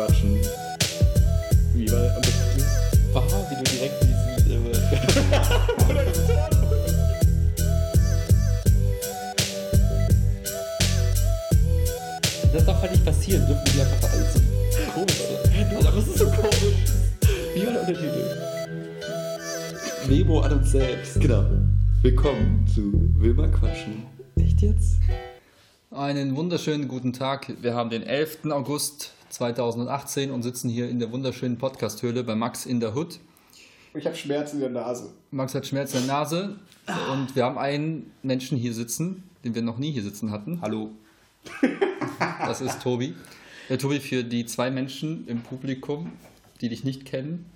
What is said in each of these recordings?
quatschen. Wie war besten? Wow, wie du direkt diesen. Äh, das darf halt nicht passieren, dürfen die einfach alles so komisch sein. Aber es ist so komisch. Wie war der Untertitel? Memo an uns selbst. Genau. Willkommen zu Wilma quatschen. Echt jetzt? Einen wunderschönen guten Tag. Wir haben den 11. August 2018 und sitzen hier in der wunderschönen Podcast-Höhle bei Max in der Hood. Ich habe Schmerzen in der Nase. Max hat Schmerz in der Nase und wir haben einen Menschen hier sitzen, den wir noch nie hier sitzen hatten. Hallo. Das ist Tobi. Der Tobi für die zwei Menschen im Publikum, die dich nicht kennen.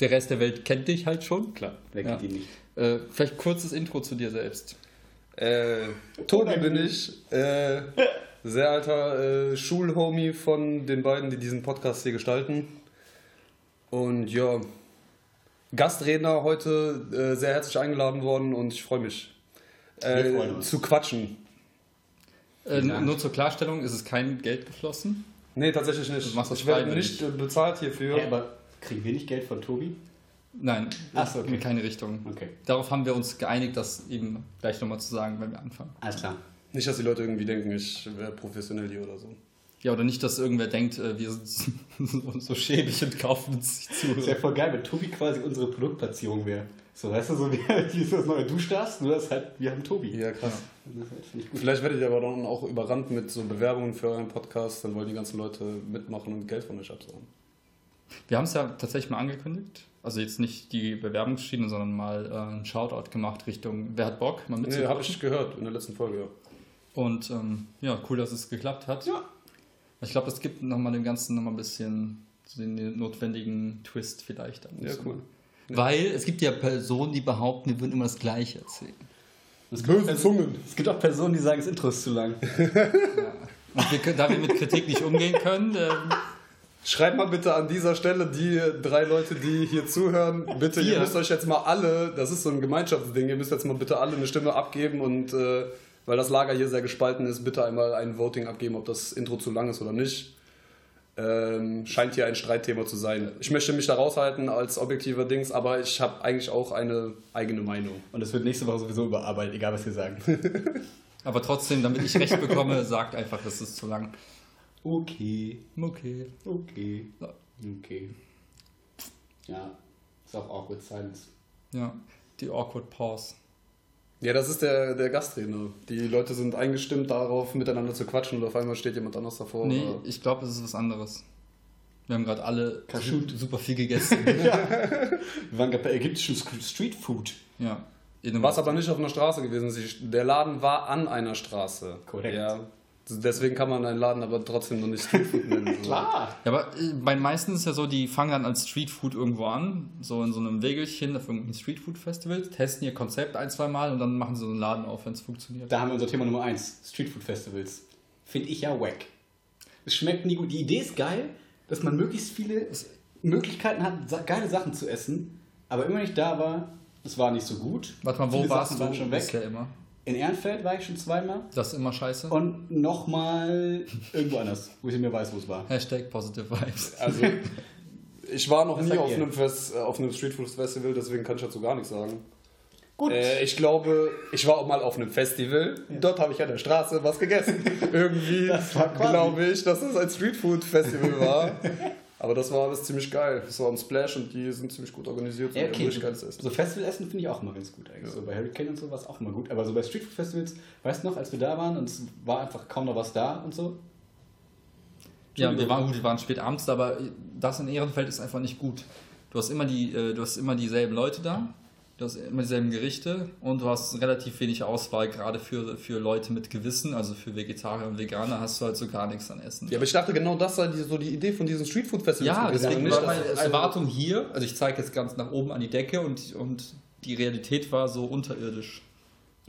Der Rest der Welt kennt dich halt schon. Klar, wer Ja. kennt ihn nicht? Äh, vielleicht kurzes Intro zu dir selbst. Äh, Tobi bin ich. Äh, sehr alter äh, Schulhomie von den beiden, die diesen Podcast hier gestalten. Und ja, Gastredner heute äh, sehr herzlich eingeladen worden und ich freue mich. Äh, zu quatschen. Äh, nur zur Klarstellung, ist es kein Geld geflossen? Nee, tatsächlich nicht. Du ich werde nicht äh, bezahlt hierfür. Ja, aber kriegen wir nicht Geld von Tobi? Nein, Ach okay. in keine Richtung. Okay. Darauf haben wir uns geeinigt, das eben gleich nochmal zu sagen, wenn wir anfangen. Alles klar. Nicht, dass die Leute irgendwie denken, ich wäre professionell hier oder so. Ja, oder nicht, dass irgendwer denkt, äh, wir sind so, so schäbig und kaufen uns nicht Das wäre zu. voll geil, wenn Tobi quasi unsere Produktplatzierung wäre. So, weißt du, so wie dieses neue Duschdas, nur das halt, wir haben Tobi. Ja, krass. Das halt. Vielleicht werdet ihr aber dann auch überrannt mit so Bewerbungen für euren Podcast, dann wollen die ganzen Leute mitmachen und Geld von euch absagen. Wir haben es ja tatsächlich mal angekündigt. Also jetzt nicht die Bewerbungsschiene, sondern mal äh, einen Shoutout gemacht Richtung, wer hat Bock, mal Nee, habe ich gehört in der letzten Folge, ja. Und ähm, ja, cool, dass es geklappt hat. Ja. Ich glaube, das gibt nochmal dem Ganzen nochmal ein bisschen den notwendigen Twist vielleicht. am Ja, cool. Weil es gibt ja Personen, die behaupten, wir würden immer das Gleiche erzählen. Es gibt, Böse Zungen. es gibt auch Personen, die sagen, das Intro ist zu lang. Und wir, da wir mit Kritik nicht umgehen können, ähm, Schreibt mal bitte an dieser Stelle die drei Leute, die hier zuhören, bitte, ihr müsst euch jetzt mal alle, das ist so ein Gemeinschaftsding, ihr müsst jetzt mal bitte alle eine Stimme abgeben und äh, weil das Lager hier sehr gespalten ist, bitte einmal ein Voting abgeben, ob das Intro zu lang ist oder nicht. Ähm, scheint hier ein Streitthema zu sein. Ich möchte mich da raushalten als objektiver Dings, aber ich habe eigentlich auch eine eigene Meinung. Und es wird nächste Woche sowieso überarbeitet, egal was wir sagen. aber trotzdem, damit ich Recht bekomme, sagt einfach, das ist zu lang. Okay, Okay. okay, okay. Ja, ist auch awkward silence. Ja, die awkward pause. Ja, das ist der, der Gastredner. Die Leute sind eingestimmt darauf, miteinander zu quatschen und auf einmal steht jemand anders davor. Nee, oder- ich glaube, es ist was anderes. Wir haben gerade alle Kaschut. super viel gegessen. Wir waren gerade bei ägyptischem Street Food. ja. In Was aber nicht auf einer Straße gewesen ist. Der Laden war an einer Straße. Korrekt. Ja. Deswegen kann man einen Laden aber trotzdem noch nicht Streetfood nennen. So. Klar. Ja, aber äh, bei den meisten ist ja so, die fangen dann als Streetfood irgendwo an, so in so einem Wägelchen auf irgendeinem Streetfood-Festival, testen ihr Konzept ein, zwei Mal und dann machen sie so einen Laden auf, wenn es funktioniert. Da haben wir unser Thema Nummer 1, Street Food Festivals. Finde ich ja wack. Es schmeckt nie gut. Die Idee ist geil, dass man möglichst viele Möglichkeiten hat, geile Sachen zu essen, aber immer nicht da war, es war nicht so gut. Warte mal, wo Viele warst Sachen du schon weg. bisher immer? In Ehrenfeld war ich schon zweimal Das ist immer scheiße. und nochmal irgendwo anders, wo ich nicht mehr weiß, wo es war. Hashtag positive vibes. Also, ich war noch Was nie sagt auf einem, Fest, äh, auf einem Streetfood-Festival, deswegen kann ich dazu gar nichts sagen. Gut. Äh, ich glaube, ich war auch mal auf einem Festival. Dort habe ich an der Straße was gegessen. Irgendwie Das glaube ich, dass das ein Streetfood-Festival war. Aber das war alles ziemlich geil. Das war am Splash und die sind ziemlich gut organisiert. Ja, und okay. geiles Essen. So Festivalessen finde ich auch immer ganz gut eigentlich. So bei Hurricane und so war es auch immer gut. Aber so bei Street Food Festivals, weißt du noch, als wir da waren und es war einfach kaum noch was da und so? Ja, wir waren gut, wir waren spät abends, aber das in Ehrenfeld ist einfach nicht gut. Du hast immer die, äh, du hast immer dieselben Leute da, du hast immer dieselben Gerichte und du hast relativ wenig Auswahl, gerade für, für Leute mit Gewissen, also für Vegetarier und Veganer hast du halt so gar nichts an Essen. Ja, aber ich dachte genau, das sei die, so die Idee von diesen Streetfood-Festivals. Ja, deswegen war meine Erwartung hier, also ich zeige jetzt ganz nach oben an die Decke und, und die Realität war so unterirdisch.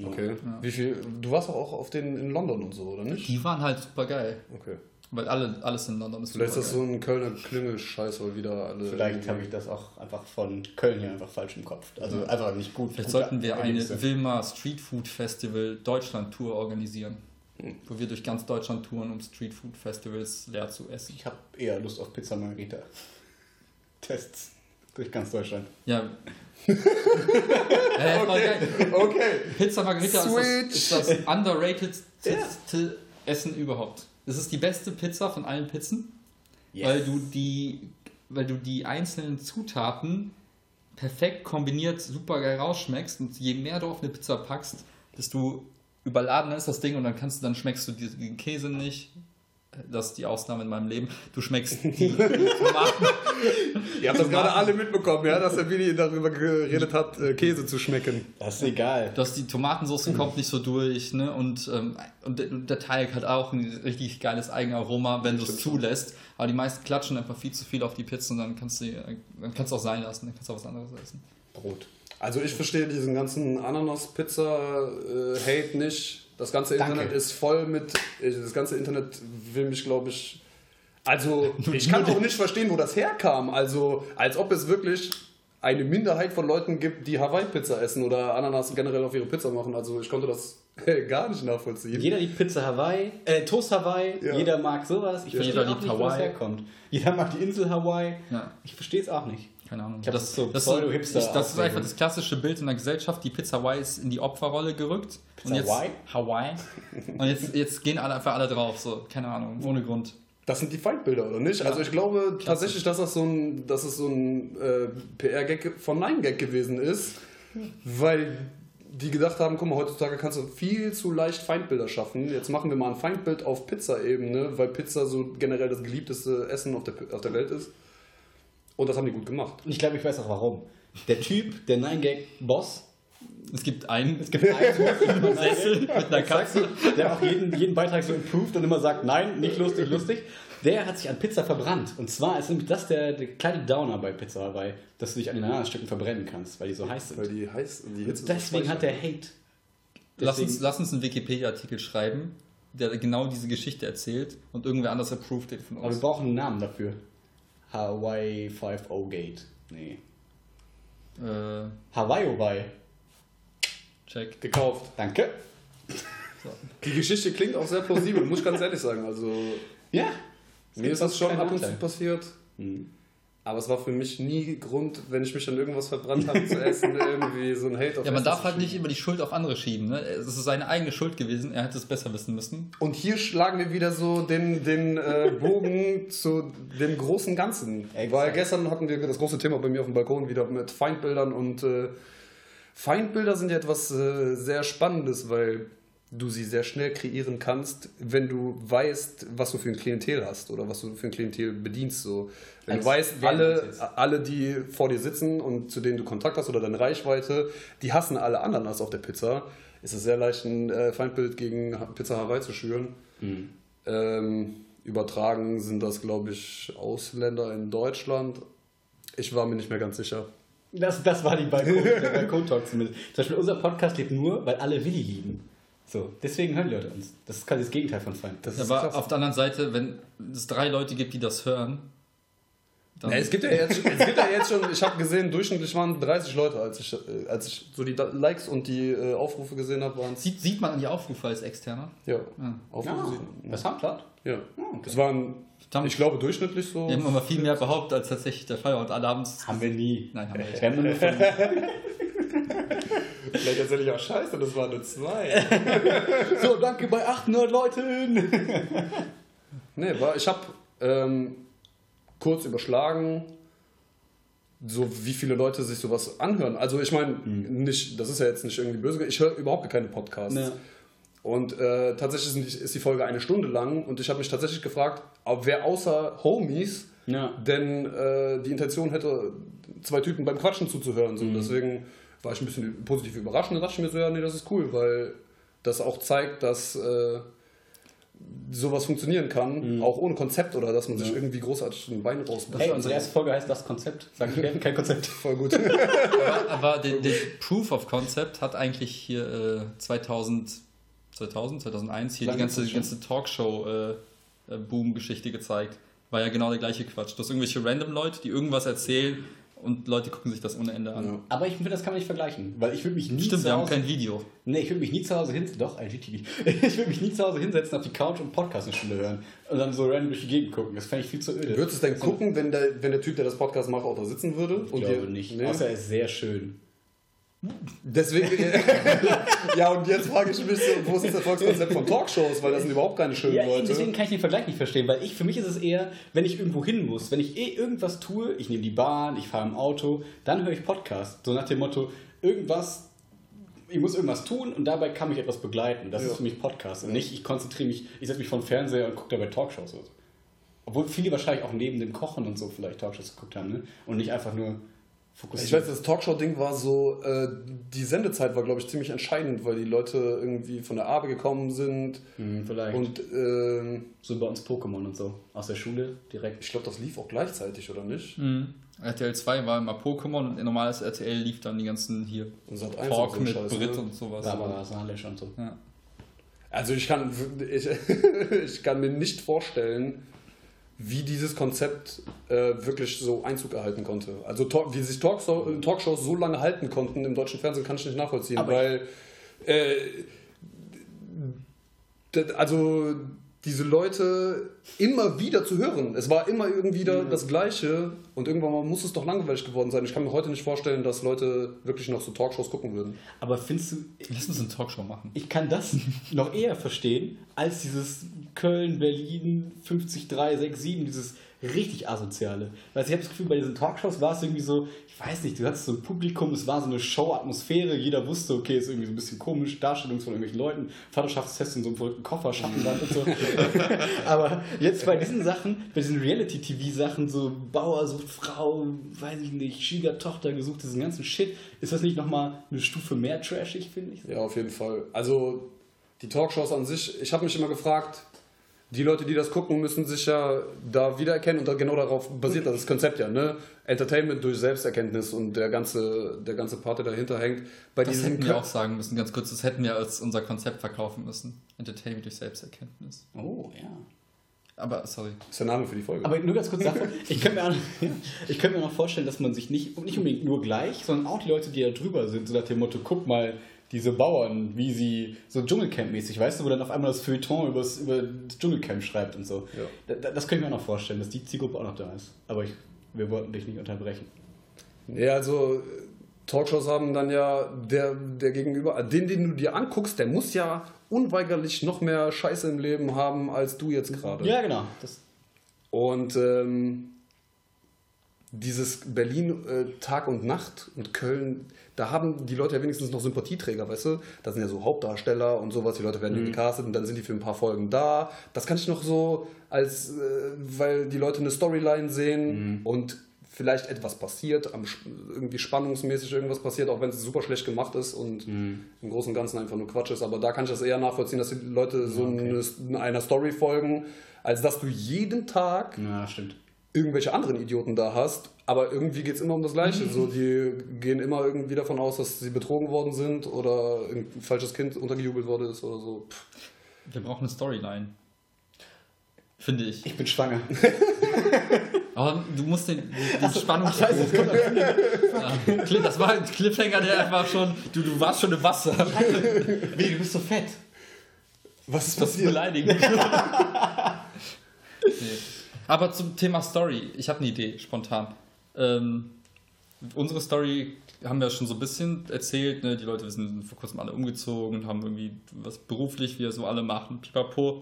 Okay. Wie viel? Du warst doch auch auf den in London und so, oder nicht? Die waren halt super geil, Okay. Weil alle, alles in London ist Vielleicht ist das supergeil. so ein Kölner Klüngelscheiß, weil wieder alle. Vielleicht habe ich das auch einfach von Köln hier einfach falsch im Kopf. Also einfach nicht gut. Vielleicht sollten wir eine Ergebnisse. Wilma Street Food Festival Deutschland Tour organisieren. wo wir durch ganz Deutschland touren, um Streetfood-Festivals leer zu essen. Ich habe eher Lust auf Pizza Margarita. Tests durch ganz Deutschland. Ja. äh, geil. Okay. Pizza Margarita ist das, ist das underrated Essen überhaupt. Es ist die beste Pizza von allen Pizzen, weil du die, weil du die einzelnen Zutaten perfekt kombiniert super geil rausschmeckst und je mehr du auf eine Pizza packst, desto überladener ist das Ding und dann kannst du, dann schmeckst du den Käse nicht. Das ist die Ausnahme in meinem Leben. Du schmeckst die, die Tomaten. Ihr habt das gerade alle mitbekommen, ja, dass der Willi darüber geredet hat, äh, Käse zu schmecken. Das ist egal. Du hast die Tomatensauce kommt nicht so durch, ne? Und, ähm, und, der, und der Teig hat auch ein richtig geiles Eigenaroma, wenn du es zulässt. Aber die meisten klatschen einfach viel zu viel auf die Pizza und dann kannst du dann kannst du auch sein lassen, dann kannst du auch was anderes essen. Brot. Also ich verstehe diesen ganzen Ananas-Pizza-Hate nicht. Das ganze Danke. Internet ist voll mit. äh, Das ganze Internet will mich, glaube ich. Also, ich kann auch nicht verstehen, wo das herkam. Also, als ob es wirklich eine Minderheit von Leuten gibt, die Hawaii-Pizza essen oder Ananas generell auf ihre Pizza machen. Also, ich konnte das gar nicht nachvollziehen. Jeder liebt Pizza Hawaii, äh, Toast Hawaii, Ja. jeder mag sowas. Ich Ja, verstehe auch nicht, wo das Hawaii. herkommt. Jeder mag die Insel Hawaii. Ja. Ich verstehe es auch nicht. Keine Ahnung. Glaub, das ist so das, Pseudo-Hipster- das, das ist einfach das klassische Bild in der Gesellschaft. Die Pizza Hawaii ist in die Opferrolle gerückt. Pizza und jetzt, Hawaii? Hawaii. Und jetzt, jetzt gehen alle einfach alle drauf. So, keine Ahnung, ohne Grund. Das sind die Feindbilder, oder nicht? Also ich glaube tatsächlich, dass das so ein, dass es so ein äh, PR-Gag von Nein Gag gewesen ist, weil die gedacht haben, guck mal, heutzutage kannst du viel zu leicht Feindbilder schaffen. Jetzt machen wir mal ein Feindbild auf Pizza-Ebene, weil Pizza so generell das geliebteste Essen auf der, auf der Welt ist. Und das haben die gut gemacht. Und ich glaube, ich weiß auch warum. Der Typ, der 9-Gag-Boss, Es gibt einen, es gibt einen Sessel mit einer Katze. der auch jeden, jeden Beitrag so improved und immer sagt, nein, nicht lustig, lustig. Der hat sich an Pizza verbrannt. Und zwar ist nämlich das der, der kleine Downer bei Pizza Hawaii, dass du dich an den Ananasstücken verbrennen kannst, weil die so heiß Weil sind. die heiß, die Hitze so Deswegen hat der. Hate. Lass uns, Deswegen- lass uns einen Wikipedia-Artikel schreiben, der genau diese Geschichte erzählt und irgendwer anders approved den von Aber wir uns. brauchen einen Namen dafür. Hawaii 5 Gate. Nee. Äh, Hawaii Hawaii. check. gekauft. Danke. Die Geschichte klingt auch sehr plausibel, muss ich ganz ehrlich sagen. Also Ja. mir ist das schon ab und zu passiert. Mhm. Aber es war für mich nie Grund, wenn ich mich an irgendwas verbrannt habe zu essen, irgendwie so ein Hate auf Ja, man Essen darf halt nicht immer die Schuld auf andere schieben. Ne? Es ist seine eigene Schuld gewesen, er hätte es besser wissen müssen. Und hier schlagen wir wieder so den, den äh, Bogen zu dem großen Ganzen. Exakt. Weil gestern hatten wir das große Thema bei mir auf dem Balkon wieder mit Feindbildern und äh, Feindbilder sind ja etwas äh, sehr Spannendes, weil du sie sehr schnell kreieren kannst, wenn du weißt, was du für ein Klientel hast oder was du für ein Klientel bedienst. So. Wenn Als du weißt, alle, alle, die vor dir sitzen und zu denen du Kontakt hast oder deine Reichweite, die hassen alle Ananas auf der Pizza, ist es sehr leicht, ein äh, Feindbild gegen Pizza Hawaii zu schüren. Mhm. Ähm, übertragen sind das, glaube ich, Ausländer in Deutschland. Ich war mir nicht mehr ganz sicher. Das, das war die Balkon-Talk zumindest. Zum Beispiel unser Podcast lebt nur, weil alle Willi lieben. So, deswegen hören die Leute uns. Das ist quasi das Gegenteil von Feind. Das Ja, ist aber krass. auf der anderen Seite, wenn es drei Leute gibt, die das hören, dann Ja, es gibt ja jetzt, es gibt ja jetzt schon, ich habe gesehen, durchschnittlich waren 30 Leute, als ich, äh, als ich so die Likes und die äh, Aufrufe gesehen habe, sieht, sieht man an die Aufrufe als Externer. Ja, Ja. Aufrufe. Ja, sehen- das Soundcloud. Ja. okay. Es waren, ich glaube, durchschnittlich so. Wir haben immer viel mehr behauptet, als tatsächlich der Fall war und alle haben es. Haben wir nie. Nein, haben wir nicht. Vielleicht erzähle ich auch Scheiße, das waren nur zwei. so, danke bei 800 Leuten. Nee, war, ich habe ähm, kurz überschlagen, so wie viele Leute sich sowas anhören. Also ich meine, nicht, das ist ja jetzt nicht irgendwie böse, ich höre überhaupt keine Podcasts. Ja. Und äh, tatsächlich ist die Folge eine Stunde lang und ich habe mich tatsächlich gefragt, ob wer außer Homies Ja. denn äh, die Intention hätte, zwei Typen beim Quatschen zuzuhören. So. Deswegen war ich ein bisschen positiv überrascht und dann dachte ich mir so, ja, nee, das ist cool, weil das auch zeigt, dass äh, sowas funktionieren kann, auch ohne Konzept oder dass man sich irgendwie großartig ein Bein rausbringt. Hey, unsere erste Folge heißt das Konzept. Sag ich, wir haben kein Konzept. Voll gut. Aber, aber den, den Proof of Concept hat eigentlich hier äh, 2000, 2000, 2001 hier Lange die ganze, die ganze Talkshow-Boom-Geschichte gezeigt. War ja genau der gleiche Quatsch. Du hast irgendwelche random Leute, die irgendwas erzählen und Leute gucken sich das ohne Ende an. Ja. Aber ich finde, das kann man nicht vergleichen, weil ich würde mich nie Stimmt, zu wir haben Hause, kein Video. Nee, ich würde mich nie zu Hause hinsetzen, doch, IGTV. Ich würde mich nie zu Hause hinsetzen auf die Couch und Podcast eine Stunde hören und dann so random durch die Gegend gucken. Das fände ich viel zu öde. Würdest du es denn gucken, wenn der, wenn der Typ, der das Podcast macht, auch da sitzen würde? ich glaube nicht. Nee. Außer er ist sehr schön. Deswegen. ja, und jetzt frage ich mich so, wo ist das Erfolgskonzept von Talkshows? Weil das sind überhaupt keine schönen Ja, Leute. deswegen kann ich den Vergleich nicht verstehen, weil ich, für mich ist es eher, wenn ich irgendwo hin muss, wenn ich eh irgendwas tue, ich nehme die Bahn, ich fahre im Auto, dann höre ich Podcast. So nach dem Motto, irgendwas, ich muss irgendwas tun und dabei kann mich etwas begleiten. Das Ja. ist für mich Podcast und nicht, ich konzentriere mich, ich setze mich vor den Fernseher und gucke dabei Talkshows oder so. Obwohl viele wahrscheinlich auch neben dem Kochen und so vielleicht Talkshows geguckt haben, ne? Und nicht einfach nur Ich fokussiert. weiß, das Talkshow-Ding war so, äh, die Sendezeit war, glaube ich, ziemlich entscheidend, weil die Leute irgendwie von der Arbeit gekommen sind. Hm, vielleicht. Und ähm, so bei uns Pokémon und so. Aus der Schule direkt. ich glaube, das lief auch gleichzeitig, oder nicht? Mhm. RTL 2 war immer Pokémon und normales RTL lief dann die ganzen hier Und Sat 1 Talk und so mit Scheiße, Brit ne? und sowas. Barbara Salisch und so. Ja. Also ich kann, ich, ich kann mir nicht vorstellen, wie dieses Konzept äh, wirklich so Einzug erhalten konnte. Also Talk, wie sich Talkshow, Talkshows so lange halten konnten im deutschen Fernsehen, kann ich nicht nachvollziehen, Aber weil äh, also diese Leute immer wieder zu hören. Es war immer irgendwie da das Gleiche und irgendwann mal muss es doch langweilig geworden sein. Ich kann mir heute nicht vorstellen, dass Leute wirklich noch so Talkshows gucken würden. Aber findest du, Lass uns eine Talkshow machen. ich kann das noch eher verstehen, als dieses Köln, Berlin 50367, dieses richtig asoziale. Weil ich habe das Gefühl, bei diesen Talkshows war es irgendwie so, ich weiß nicht, du hattest so ein Publikum, es war so eine Show-Atmosphäre, jeder wusste, okay, ist irgendwie so ein bisschen komisch, Darstellung von irgendwelchen Leuten, Vaterschaftstest in so einem verrückten Koffer, Schattenwand und so. Aber jetzt bei diesen Sachen, bei diesen Reality-TV-Sachen, so Bauer sucht Frau, weiß ich nicht, Schwiegertochter gesucht, diesen ganzen Shit, ist das nicht nochmal eine Stufe mehr trashig, finde ich? Ja, auf jeden Fall. Also die Talkshows an sich, ich habe mich immer gefragt, die Leute, die das gucken, müssen sich ja da wiedererkennen und da genau darauf basiert das Konzept ja, ne? Entertainment durch Selbsterkenntnis und der ganze, der ganze Part, der dahinter hängt. Bei Das hätten wir auch sagen müssen, ganz kurz, das hätten wir als unser Konzept verkaufen müssen. Entertainment durch Selbsterkenntnis. Oh, ja. Aber, sorry. ist der Name für die Folge. Aber nur ganz kurz ich könnte mir, könnte mir noch vorstellen, dass man sich nicht, nicht unbedingt nur gleich, sondern auch die Leute, die da drüber sind, so nach dem Motto, guck mal, diese Bauern, wie sie so Dschungelcamp-mäßig, weißt du, wo dann auf einmal das Feuilleton über das Dschungelcamp schreibt und so. Ja. Da, das könnte ich mir auch noch vorstellen, dass die Zielgruppe auch noch da ist. Aber ich, wir wollten dich nicht unterbrechen. Ja, also Talkshows haben dann ja der, der Gegenüber, den, den du dir anguckst, der muss ja unweigerlich noch mehr Scheiße im Leben haben als du jetzt gerade. Ja, genau. Das, Und ähm, dieses Berlin äh, Tag und Nacht und Köln, da haben die Leute ja wenigstens noch Sympathieträger, weißt du? Das sind ja so Hauptdarsteller und sowas, die Leute werden gecastet und dann sind die für ein paar Folgen da. Das kann ich noch so als, äh, weil die Leute eine Storyline sehen und vielleicht etwas passiert, am, irgendwie spannungsmäßig irgendwas passiert, auch wenn es super schlecht gemacht ist und im Großen und Ganzen einfach nur Quatsch ist. Aber da kann ich das eher nachvollziehen, dass die Leute so eine, einer Story folgen, als dass du jeden Tag ja, stimmt. Irgendwelche anderen Idioten da hast, aber irgendwie geht es immer um das Gleiche. So, die gehen immer irgendwie davon aus, dass sie betrogen worden sind oder ein falsches Kind untergejubelt worden ist oder so. Pff. Wir brauchen eine Storyline. Finde ich. Ich bin schwanger. Aber du musst den, den Spannungsbogen. Ja. Cliff- Das war ein Cliffhanger, der einfach schon. Du, du warst schon im Wasser. Wie, du bist so fett. Was ist Das ist passiert? beleidigend. nee. Aber zum Thema Story. Ich habe eine Idee, spontan. Ähm, unsere Story haben wir schon so ein bisschen erzählt. Ne? Die Leute sind vor kurzem alle umgezogen, haben irgendwie was beruflich, wie wir so alle machen. Pipapo.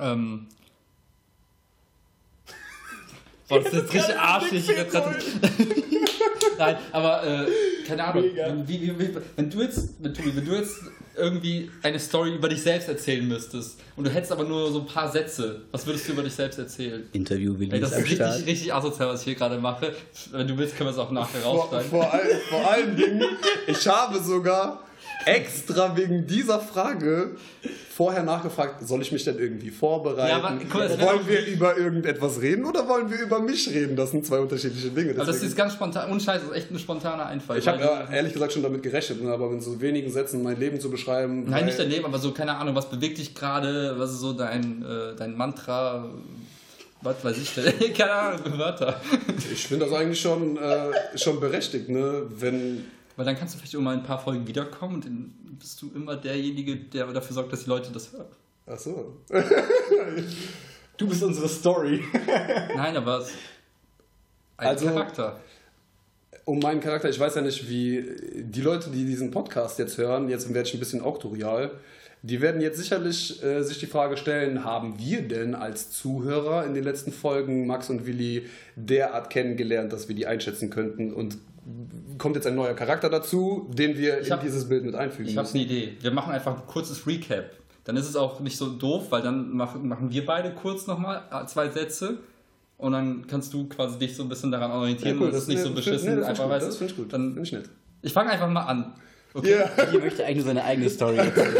Ähm, Boah, das ist jetzt richtig arschig. Nein, aber äh, keine Ahnung. Mega. Wie, wie, wie, wenn du jetzt, wenn, Tobi, wenn du jetzt irgendwie eine Story über dich selbst erzählen müsstest und du hättest aber nur so ein paar Sätze, was würdest du über dich selbst erzählen? Interview will Ey, das ist richtig, richtig asozial, was ich hier gerade mache. Wenn du willst, können wir es auch nachher Vor, rausschneiden. vor, all, vor allen Dingen, ich habe sogar extra wegen dieser Frage vorher nachgefragt, soll ich mich denn irgendwie vorbereiten? Ja, aber wär wollen wir über irgendetwas reden oder wollen wir über mich reden? Das sind zwei unterschiedliche Dinge. Aber das Deswegen- ist ganz spontan, und Scheiß, das ist echt ein spontaner Einfall. ich habe ja, ehrlich gesagt schon damit gerechnet, ne, aber in so wenigen Sätzen mein Leben zu beschreiben. Nein, nicht dein Leben, aber so, keine Ahnung, was bewegt dich gerade, was ist so dein, äh, dein Mantra, was weiß ich denn? Keine Ahnung, Wörter. Ich finde das eigentlich schon, äh, schon berechtigt, ne? Wenn. Weil dann kannst du vielleicht immer ein paar Folgen wiederkommen und dann bist du immer derjenige, der dafür sorgt, dass die Leute das hören. Ach so. Du bist unsere Story. Nein, aber es ein Also- Charakter. Um meinen Charakter, ich weiß ja nicht, wie die Leute, die diesen Podcast jetzt hören, jetzt werde ich ein bisschen auktorial, die werden jetzt sicherlich äh, sich die Frage stellen, haben wir denn als Zuhörer in den letzten Folgen Max und Willi derart kennengelernt, dass wir die einschätzen könnten und kommt jetzt ein neuer Charakter dazu, den wir Ich in hab- dieses Bild mit einfügen Ich habe eine Idee. Wir machen einfach ein kurzes Recap. Dann ist es auch nicht so doof, weil dann machen, machen wir beide kurz nochmal zwei Sätze und dann kannst du quasi dich so ein bisschen daran orientieren. und es ist nicht so beschissen. nee, das einfach, finde ich, weißt gut, das du? find ich gut. Dann, Finde ich nett. ich fange einfach mal an. Okay. Ja. Hier möchte eigentlich nur seine eigene Story erzählen.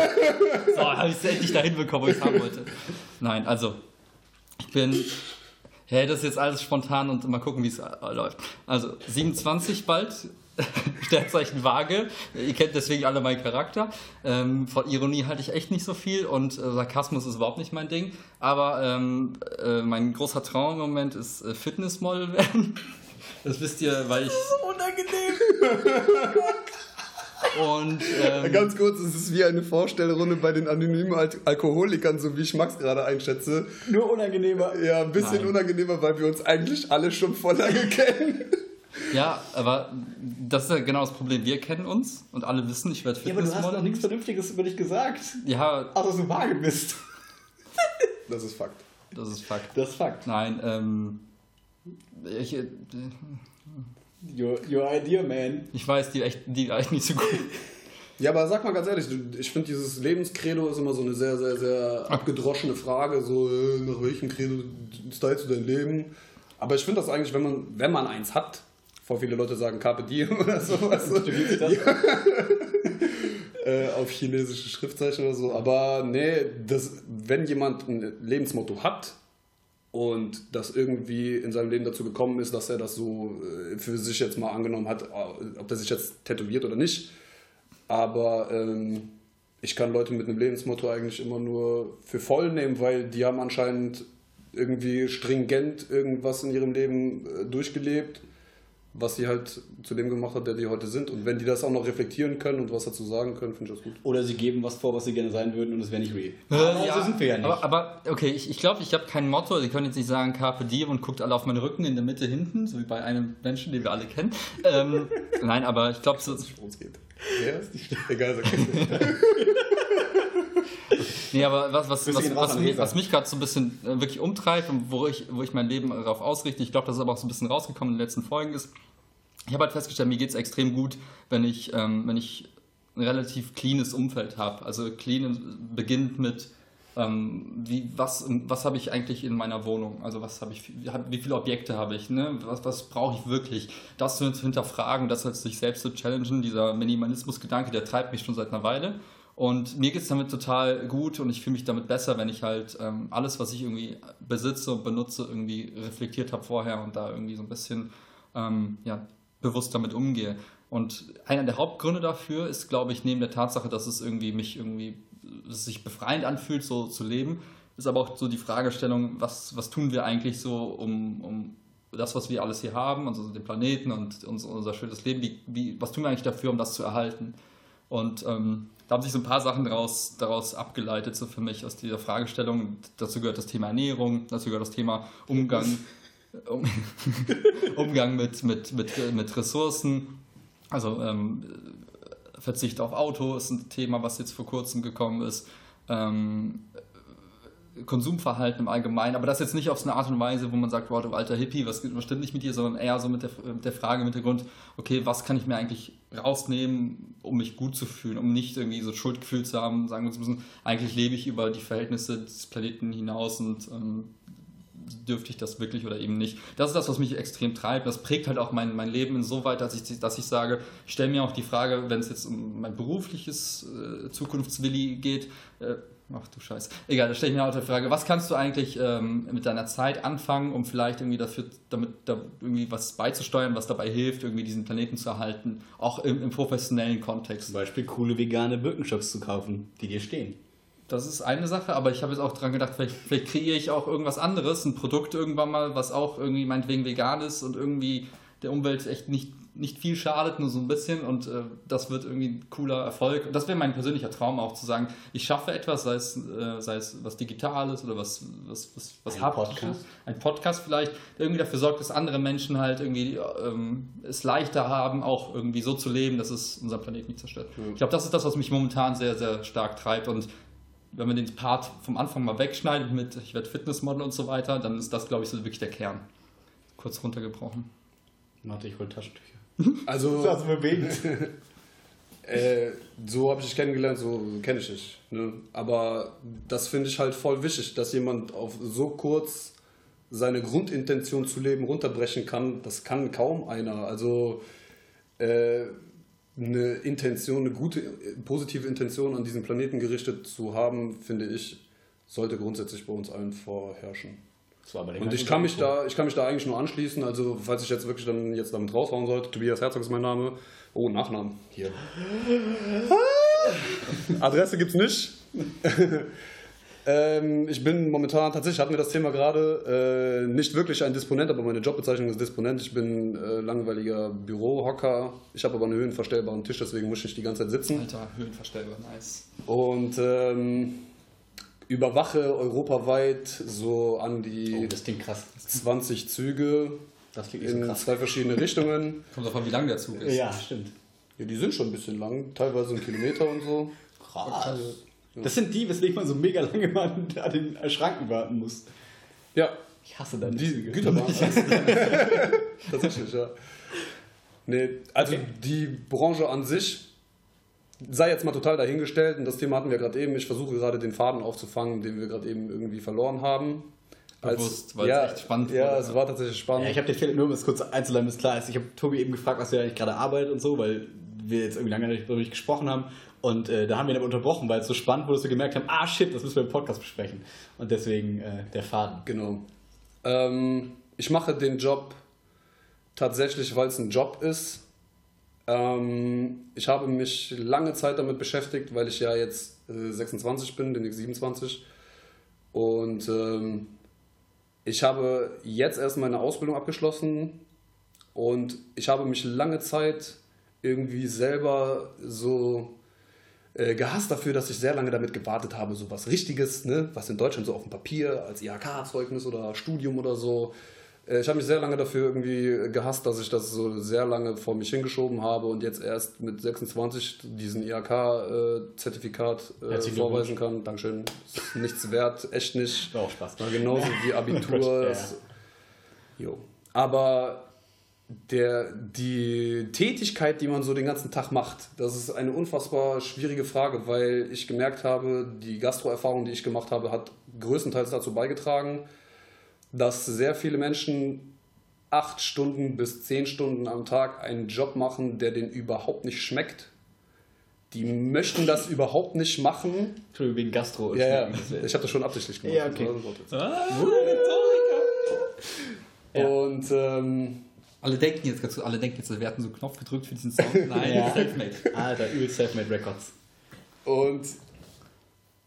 So, habe ich es endlich dahin bekommen, wo ich es haben wollte. Nein, also, ich bin. Hey, das ist jetzt alles spontan und mal gucken, wie es äh, läuft. Also, 27 bald. Sternzeichen Waage. Ihr kennt deswegen alle meinen Charakter. Ähm, von Ironie halte ich echt nicht so viel und äh, Sarkasmus ist überhaupt nicht mein Ding. Aber ähm, äh, mein großer Traum im Moment ist äh, Fitnessmodel werden. Das wisst ihr, weil ich. Unangenehm. Und ähm, Ganz kurz, es ist wie eine Vorstellrunde bei den anonymen Al Alkoholikern, so wie ich Max gerade einschätze. Nur unangenehmer. Ja, ein bisschen Nein. unangenehmer, weil wir uns eigentlich alle schon voll lange kennen. ja, aber das ist ja genau das Problem. Wir kennen uns und alle wissen, ich werde Ja, aber du hast noch nichts Vernünftiges über dich gesagt. Ja, Außer dass du vage bist. Das ist Fakt. das ist Fakt. Das ist Fakt. Nein, ähm. Ich, äh, Your, your idea, man. ich weiß die echt, die echt nicht so gut. Ja, aber sag mal ganz ehrlich, ich finde dieses Lebenskredo ist immer so eine sehr, sehr, sehr abgedroschene Frage, so äh, nach welchem Credo stylst du dein Leben? Aber ich finde das eigentlich, wenn man, wenn man eins hat, vor viele Leute sagen Carpe Diem oder sowas, so, äh, auf chinesische Schriftzeichen oder so, aber nee, das, wenn jemand ein Lebensmotto hat und das irgendwie in seinem Leben dazu gekommen ist, dass er das so äh, für sich jetzt mal angenommen hat, äh, ob der sich jetzt tätowiert oder nicht, aber ähm, ich kann Leute mit einem Lebensmotto eigentlich immer nur für voll nehmen, weil die haben anscheinend irgendwie stringent irgendwas in ihrem Leben äh, durchgelebt, was sie halt zu dem gemacht hat, der die heute sind. Und wenn die das auch noch reflektieren können und was dazu sagen können, finde ich das gut. Oder sie geben was vor, was sie gerne sein würden und es wäre nicht real. Äh, so sind wir ja nicht. Aber, aber okay, ich, ich glaube, ich habe kein Motto. Sie können jetzt nicht sagen Carpe Diem und guckt alle auf meinen Rücken in der Mitte hinten, so wie bei einem Menschen, den wir alle kennen. Ähm, nein, aber ich glaube, so, es geht. Ja, ist nicht Egal, ich. Nee, aber was, was, was, was, mich, was mich gerade so ein bisschen äh, wirklich umtreibt und wo ich, wo ich mein Leben darauf ausrichte, ich glaube, das ist aber auch so ein bisschen rausgekommen in den letzten Folgen, ist, ich habe halt festgestellt, mir geht es extrem gut, wenn ich, ähm, wenn ich ein relativ cleanes Umfeld habe. Also clean beginnt mit, ähm, wie, was, was habe ich eigentlich in meiner Wohnung? Also was habe ich, wie viele Objekte habe ich? Ne? Was, was brauche ich wirklich? Das zu hinterfragen, das halt sich selbst zu challengen, dieser Minimalismus-Gedanke, der treibt mich schon seit einer Weile. Und mir geht es damit total gut und ich fühle mich damit besser, wenn ich halt ähm, alles, was ich irgendwie besitze und benutze, irgendwie reflektiert habe vorher und da irgendwie so ein bisschen ähm, ja, bewusst damit umgehe. Und einer der Hauptgründe dafür ist, glaube ich, neben der Tatsache, dass es irgendwie mich irgendwie sich befreiend anfühlt, so zu leben, ist aber auch so die Fragestellung, was, was tun wir eigentlich so, um, um das, was wir alles hier haben, also den Planeten und uns, unser schönes Leben, wie, wie, was tun wir eigentlich dafür, um das zu erhalten? Und ähm, da haben sich so ein paar Sachen daraus, daraus abgeleitet, so für mich aus dieser Fragestellung. Dazu gehört das Thema Ernährung, dazu gehört das Thema Umgang, um, Umgang mit, mit, mit, mit Ressourcen. Also ähm, Verzicht auf Auto ist ein Thema, was jetzt vor kurzem gekommen ist. Ähm, Konsumverhalten im Allgemeinen, aber das jetzt nicht auf so eine Art und Weise, wo man sagt, wow, du alter Hippie, was, was stimmt nicht mit dir, sondern eher so mit der, mit der Frage im Hintergrund, okay, was kann ich mir eigentlich rausnehmen, um mich gut zu fühlen, um nicht irgendwie so Schuldgefühl zu haben, sagen zu müssen, eigentlich lebe ich über die Verhältnisse des Planeten hinaus und ähm, dürfte ich das wirklich oder eben nicht. Das ist das, was mich extrem treibt. Das prägt halt auch mein, mein Leben insoweit, dass ich, dass ich sage, ich stelle mir auch die Frage, wenn es jetzt um mein berufliches äh, Zukunftswilli geht, äh, ach du Scheiß, egal, da stelle ich mir auch die Frage, was kannst du eigentlich ähm, mit deiner Zeit anfangen, um vielleicht irgendwie dafür, damit da irgendwie was beizusteuern, was dabei hilft, irgendwie diesen Planeten zu erhalten, auch im, im professionellen Kontext. Zum Beispiel coole vegane Birkenstocks zu kaufen, die dir stehen. Das ist eine Sache, aber ich habe jetzt auch dran gedacht, vielleicht, vielleicht kreiere ich auch irgendwas anderes, ein Produkt irgendwann mal, was auch irgendwie meinetwegen vegan ist und irgendwie der Umwelt echt nicht, nicht viel schadet, nur so ein bisschen und äh, das wird irgendwie ein cooler Erfolg. Und das wäre mein persönlicher Traum auch zu sagen, ich schaffe etwas, sei es, äh, sei es was Digitales oder was, was, was, was Ein Haptisches. Podcast. Ein Podcast vielleicht, der irgendwie dafür sorgt, dass andere Menschen halt irgendwie ähm, es leichter haben, auch irgendwie so zu leben, dass es unseren Planeten nicht zerstört. Ich glaube, das ist das, was mich momentan sehr, sehr stark treibt und wenn man den Part vom Anfang mal wegschneidet mit ich werde Fitnessmodel und so weiter, dann ist das, glaube ich, so wirklich der Kern. Kurz runtergebrochen. Warte, ich hol Taschentücher. Also, Das bewegt. äh, so habe ich dich kennengelernt, so kenne ich dich. Ne? Aber das finde ich halt voll wichtig, dass jemand auf so kurz seine Grundintention zu leben runterbrechen kann. Das kann kaum einer. Also äh, eine Intention, eine gute, positive Intention an diesen Planeten gerichtet zu haben, finde ich, sollte grundsätzlich bei uns allen vorherrschen. Und ich kann mich da, ich kann mich da eigentlich nur anschließen. Also falls ich jetzt wirklich dann jetzt damit raushauen sollte, Tobias Herzog ist mein Name. Oh, Nachnamen. Hier. Adresse gibt's nicht. ähm, ich bin momentan, tatsächlich hatten wir das Thema gerade, äh, nicht wirklich ein Disponent, aber meine Jobbezeichnung ist Disponent. Ich bin äh, langweiliger Bürohocker. Ich habe aber einen höhenverstellbaren Tisch, deswegen muss ich nicht die ganze Zeit sitzen. Alter, höhenverstellbar, nice. Und ähm, überwache europaweit so an Oh, die das klingt krass. 20 Züge Das klingt nicht so in krass. zwei verschiedene Richtungen. Kommt davon, wie lang der Zug ist. Ja, stimmt. Ja, die sind schon ein bisschen lang, teilweise einen Kilometer und so. Krass. Das sind die, weswegen man so mega lange mal an den Schranken warten muss. Ja, Ich hasse deine die Züge. Güterbahn. Tatsächlich, ja. Nee, also die Branche an sich sei jetzt mal total dahingestellt und das Thema hatten wir gerade eben. Ich versuche gerade den Faden aufzufangen, den wir gerade eben irgendwie verloren haben. Bewusst, weil es ja, echt spannend Ja, wurde, es ja. war tatsächlich spannend. Ja, ich habe den Philipp nur um es kurz einzuleiten, bis klar ist. Ich habe Tobi eben gefragt, was er eigentlich gerade arbeitet und so, weil wir jetzt irgendwie lange nicht darüber gesprochen haben. Und äh, da haben wir ihn aber unterbrochen, weil es so spannend wurde, dass wir gemerkt haben, ah shit, das müssen wir im Podcast besprechen. Und deswegen äh, der Faden. Genau. Ähm, ich mache den Job tatsächlich, weil es ein Job ist. Ähm, ich habe mich lange Zeit damit beschäftigt, weil ich ja jetzt äh, 26 bin, demnächst 27. Und ähm, ich habe jetzt erst meine Ausbildung abgeschlossen und ich habe mich lange Zeit irgendwie selber so äh, gehasst dafür, dass ich sehr lange damit gewartet habe, so was Richtiges, ne? was in Deutschland so auf dem Papier als IHK-Zeugnis oder Studium oder so. Äh, ich habe mich sehr lange dafür irgendwie gehasst, dass ich das so sehr lange vor mich hingeschoben habe und jetzt erst mit 26 diesen IHK-Zertifikat äh, Herzlichen vorweisen kann. Dankeschön. Ist nichts wert, echt nicht. Auch Spaß. War genauso wie Abitur. Ja. Aber der, die Tätigkeit, die man so den ganzen Tag macht, das ist eine unfassbar schwierige Frage, weil ich gemerkt habe, die Gastroerfahrung, die ich gemacht habe, hat größtenteils dazu beigetragen, dass sehr viele Menschen acht Stunden bis zehn Stunden am Tag einen Job machen, der denen überhaupt nicht schmeckt. Die möchten das überhaupt nicht machen. Entschuldigung, wegen Gastro. Ja, ja. Ich habe das schon absichtlich gemacht. Ja, okay. Und ähm, Alle denken jetzt, ganz- alle denken jetzt, wir hatten so einen Knopf gedrückt für diesen Sound. Nein, Ja. Selfmade. Alter, übel Selfmade Records. Und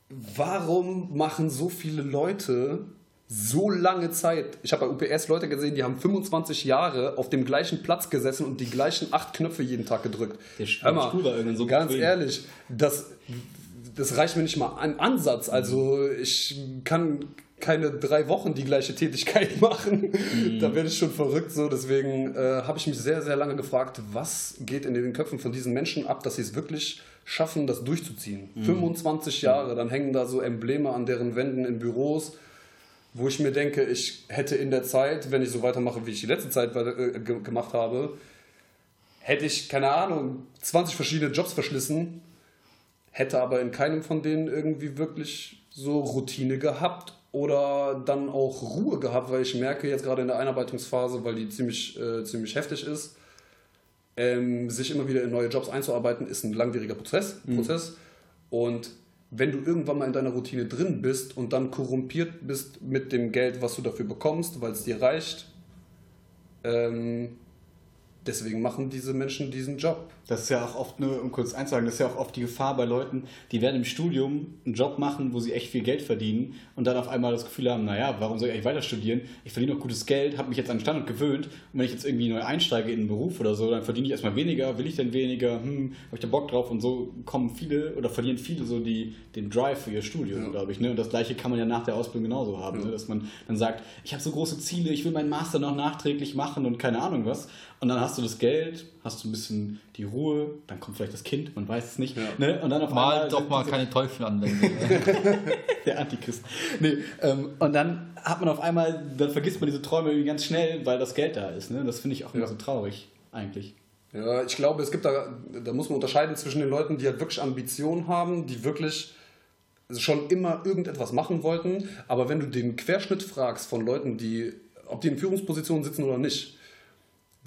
warum machen so viele Leute so lange Zeit? Ich habe bei UPS Leute gesehen, die haben 25 Jahre auf dem gleichen Platz gesessen und die gleichen acht Knöpfe jeden Tag gedrückt. Der Hör mal, so ganz bequem. ehrlich, das, das reicht mir nicht mal an Ansatz. Also ich kann keine drei Wochen die gleiche Tätigkeit machen. Da werde ich schon verrückt so. Deswegen äh, habe ich mich sehr, sehr lange gefragt, was geht in den Köpfen von diesen Menschen ab, dass sie es wirklich schaffen, das durchzuziehen. 25 Jahre, dann hängen da so Embleme an deren Wänden in Büros, wo ich mir denke, ich hätte in der Zeit, wenn ich so weitermache, wie ich die letzte Zeit äh, ge gemacht habe, hätte ich, keine Ahnung, 20 verschiedene Jobs verschlissen, hätte aber in keinem von denen irgendwie wirklich so Routine gehabt oder dann auch Ruhe gehabt, weil ich merke jetzt gerade in der Einarbeitungsphase, weil die ziemlich, äh, ziemlich heftig ist, ähm, sich immer wieder in neue Jobs einzuarbeiten, ist ein langwieriger Prozess. Prozess. Und wenn du irgendwann mal in deiner Routine drin bist und dann korrumpiert bist mit dem Geld, was du dafür bekommst, weil es dir reicht, ähm, deswegen machen diese Menschen diesen Job. Das ist ja auch oft, nur um kurz einzusagen, das ist ja auch oft die Gefahr bei Leuten, die werden im Studium einen Job machen, wo sie echt viel Geld verdienen und dann auf einmal das Gefühl haben, naja, warum soll ich eigentlich weiter studieren? Ich verdiene doch gutes Geld, habe mich jetzt an den Standard gewöhnt und wenn ich jetzt irgendwie neu einsteige in einen Beruf oder so, dann verdiene ich erstmal weniger, will ich denn weniger, hm, habe ich da Bock drauf und so kommen viele oder verlieren viele so die, den Drive für ihr Studium, Ja. glaube ich. Ne? Und das gleiche kann man ja nach der Ausbildung genauso haben, ne? dass man dann sagt, ich habe so große Ziele, ich will meinen Master noch nachträglich machen und keine Ahnung was. Und dann hast du das Geld, hast du ein bisschen die Ruhe, dann kommt vielleicht das Kind, man weiß es nicht. Ja. Ne? Und dann auf Mal einmal doch mal diese- keine Teufel anwenden. der Antichrist. Nee, ähm, und dann hat man auf einmal, dann vergisst man diese Träume irgendwie ganz schnell, weil das Geld da ist. Ne? Das finde ich auch immer Ja. so traurig, eigentlich. Ja, ich glaube, es gibt da, da muss man unterscheiden zwischen den Leuten, die halt wirklich Ambitionen haben, die wirklich schon immer irgendetwas machen wollten. Aber wenn du den Querschnitt fragst von Leuten, die, ob die in Führungspositionen sitzen oder nicht,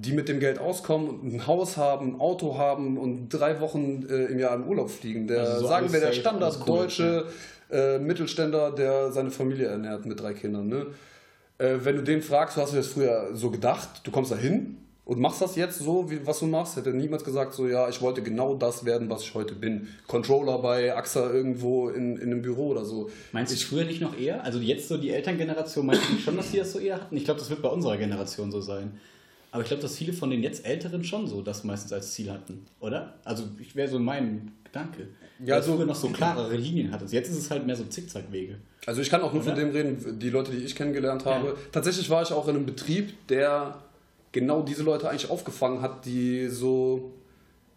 die mit dem Geld auskommen und ein Haus haben, ein Auto haben und drei Wochen äh, im Jahr in Urlaub fliegen, der, Also so sagen wir, der alles cool, standarddeutsche äh, Mittelständler, der seine Familie ernährt mit drei Kindern. Ne? Äh, wenn du den fragst, du hast du das früher so gedacht, du kommst da hin und machst das jetzt so, wie, was du machst, hätte niemals gesagt, so ja, ich wollte genau das werden, was ich heute bin. Controller bei AXA irgendwo in, in einem Büro oder so. Meinst du früher nicht noch eher? Also jetzt so die Elterngeneration, meinst du nicht schon, dass die das so eher hatten? Ich glaube, das wird bei unserer Generation so sein. Aber ich glaube, dass viele von den jetzt Älteren schon so das meistens als Ziel hatten, oder? Also ich wäre so mein Gedanke. Ja, Weil so- früher noch so klarere Linien hattest. Jetzt ist es halt mehr so Zickzackwege. Also ich kann auch nur von Oder? dem reden, die Leute, die ich kennengelernt habe. Ja. Tatsächlich war ich auch in einem Betrieb, der genau diese Leute eigentlich aufgefangen hat, die so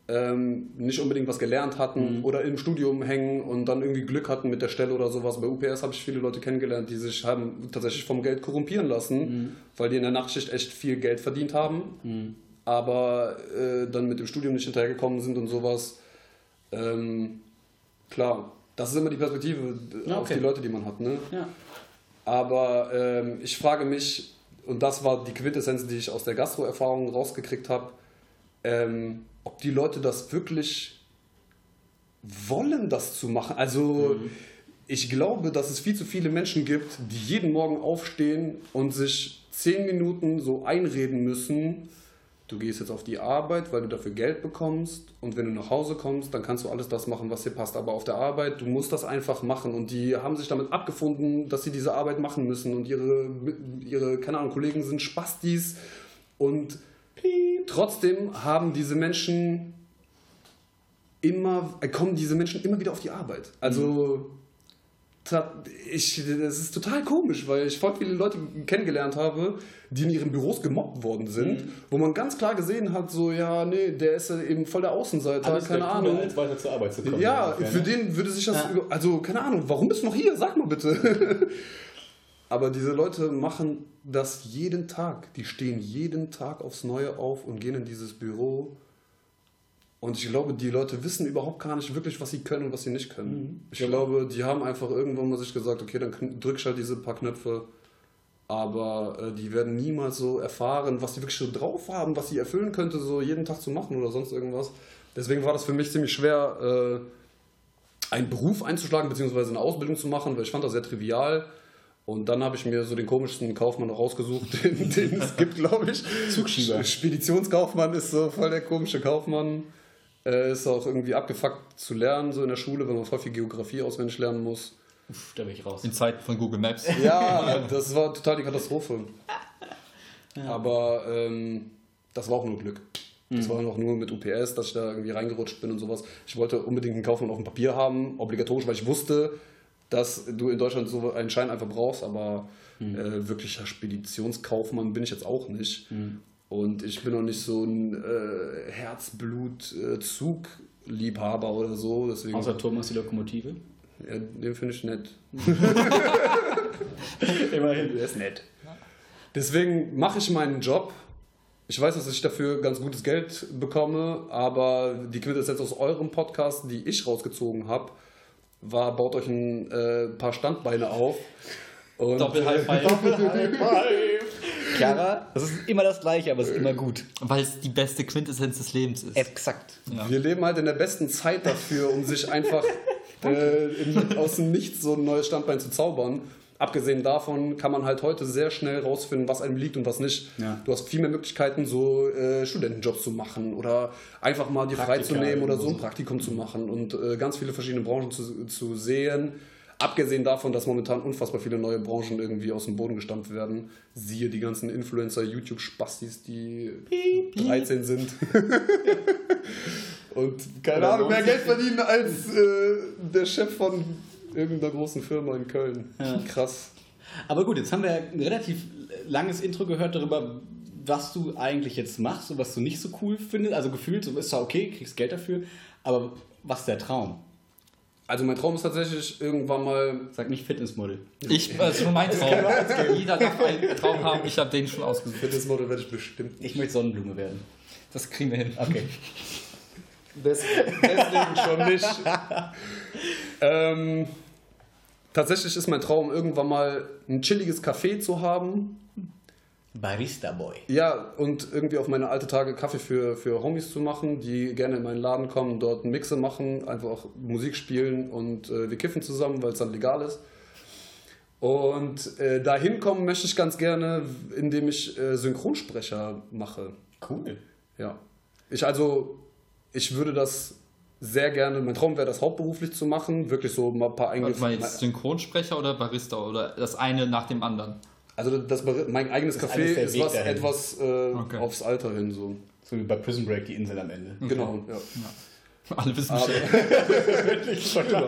ähm, nicht unbedingt was gelernt hatten Mhm. oder im Studium hängen und dann irgendwie Glück hatten mit der Stelle oder sowas. Bei UPS habe ich viele Leute kennengelernt, die sich haben tatsächlich vom Geld korrumpieren lassen, Mhm. weil die in der Nachtschicht echt viel Geld verdient haben, aber äh, dann mit dem Studium nicht hinterhergekommen sind und sowas. Ähm, klar, das ist immer die Perspektive Ja, auf okay. die Leute, die man hat. Ne? Ja. Aber ähm, ich frage mich, und das war die Quintessenz, die ich aus der Gastro-Erfahrung rausgekriegt habe, ähm, ob die Leute das wirklich wollen, das zu machen. Also ich glaube, dass es viel zu viele Menschen gibt, die jeden Morgen aufstehen und sich zehn Minuten so einreden müssen, du gehst jetzt auf die Arbeit, weil du dafür Geld bekommst und wenn du nach Hause kommst, dann kannst du alles das machen, was dir passt. Aber auf der Arbeit, du musst das einfach machen und die haben sich damit abgefunden, dass sie diese Arbeit machen müssen und ihre, ihre keine Ahnung, Kollegen sind Spastis und trotzdem haben diese Menschen immer, äh, kommen diese Menschen immer wieder auf die Arbeit. Also ich, das ist total komisch, weil ich voll viele Leute kennengelernt habe, die in ihren Büros gemobbt worden sind, wo man ganz klar gesehen hat, so, ja, nee, der ist ja eben voll der Außenseiter, Alles keine Ahnung. als weiter zur Arbeit zu kommen. Ja, für ne? den würde sich das, Ja. also keine Ahnung, warum bist du noch hier? Sag mal bitte. Aber diese Leute machen das jeden Tag. Die stehen jeden Tag aufs Neue auf und gehen in dieses Büro. Und ich glaube, die Leute wissen überhaupt gar nicht wirklich, was sie können und was sie nicht können. Ich glaube, die haben einfach irgendwann mal sich gesagt, okay, dann kn- drück ich halt diese paar Knöpfe. Aber äh, die werden niemals so erfahren, was die wirklich so drauf haben, was sie erfüllen könnte, so jeden Tag zu machen oder sonst irgendwas. Deswegen war das für mich ziemlich schwer, äh, einen Beruf einzuschlagen, beziehungsweise eine Ausbildung zu machen, weil ich fand das sehr trivial. Und dann habe ich mir so den komischsten Kaufmann noch rausgesucht, den, den es gibt, glaube ich. Zugschieber. Speditionskaufmann ist so voll der komische Kaufmann. Äh, ist auch irgendwie abgefuckt zu lernen, so in der Schule, wenn man voll viel Geografie auswendig lernen muss. Uff, da bin ich raus. In Zeiten von Google Maps. Ja, das war total die Katastrophe. Aber ähm, das war auch nur Glück. Das war noch nur mit UPS, dass ich da irgendwie reingerutscht bin und sowas. Ich wollte unbedingt einen Kaufmann auf dem Papier haben, obligatorisch, weil ich wusste, dass du in Deutschland so einen Schein einfach brauchst, aber äh, wirklicher Speditionskaufmann bin ich jetzt auch nicht. Und ich bin auch nicht so ein äh, Herzblut-Zugliebhaber oder so. Deswegen, Außer Thomas die Lokomotive. ja, den finde ich nett. Immerhin, der ist nett. Deswegen mache ich meinen Job. Ich weiß, dass ich dafür ganz gutes Geld bekomme, aber die Quintessenz aus eurem Podcast, die ich rausgezogen habe, war, baut euch ein äh, paar Standbeine auf. Und, Doppel-High Five. Clara, das ist immer das Gleiche, aber es ist immer gut. Weil es die beste Quintessenz des Lebens ist. Exakt. Ja. Wir leben halt in der besten Zeit dafür, um sich einfach äh, in, aus dem Nichts so ein neues Standbein zu zaubern. Abgesehen davon kann man halt heute sehr schnell rausfinden, was einem liegt und was nicht. Ja. Du hast viel mehr Möglichkeiten, so äh, Studentenjobs zu machen oder einfach mal dir Praktika freizunehmen oder so ein. Praktikum zu machen und äh, ganz viele verschiedene Branchen zu, zu sehen. Abgesehen davon, dass momentan unfassbar viele neue Branchen irgendwie aus dem Boden gestampft werden. Siehe die ganzen Influencer, YouTube-Spastis, die 13 sind. und keine Ahnung, mehr Geld verdienen als äh, der Chef von irgendeiner großen Firma in Köln. Krass. Aber gut, jetzt haben wir ja ein relativ langes Intro gehört darüber, was du eigentlich jetzt machst und was du nicht so cool findest. Also gefühlt, so ist zwar okay, kriegst Geld dafür, aber was ist der Traum? Also mein Traum ist tatsächlich irgendwann mal Sag nicht Fitnessmodel. Ich, das ist schon mein Traum. Jeder darf einen Traum haben, ich habe den schon ausgesucht. Fitnessmodel werde ich bestimmt. Ich möchte Sonnenblume werden. Das kriegen wir hin. Okay. Des, deswegen schon nicht. ähm, tatsächlich ist mein Traum, irgendwann mal ein chilliges Café zu haben. Barista Boy. Ja, und irgendwie auf meine alte Tage Kaffee für, für Homies zu machen, die gerne in meinen Laden kommen, dort Mixe machen, einfach auch Musik spielen und äh, wir kiffen zusammen, weil es dann legal ist. Und äh, dahin kommen möchte ich ganz gerne, indem ich äh, Synchronsprecher mache. Cool. Ja. Ich also, ich würde das sehr gerne, mein Traum wäre das hauptberuflich zu machen, wirklich so mal ein paar Warte mal Eingriff. jetzt Synchronsprecher oder Barista oder das eine nach dem anderen? Also das, mein eigenes Das ist Café ist was dahin. etwas äh, Okay. aufs Alter hin so. So wie bei Prison Break, die Insel am Ende. Genau, ja. Alle wissen Aber, Bescheid. genau.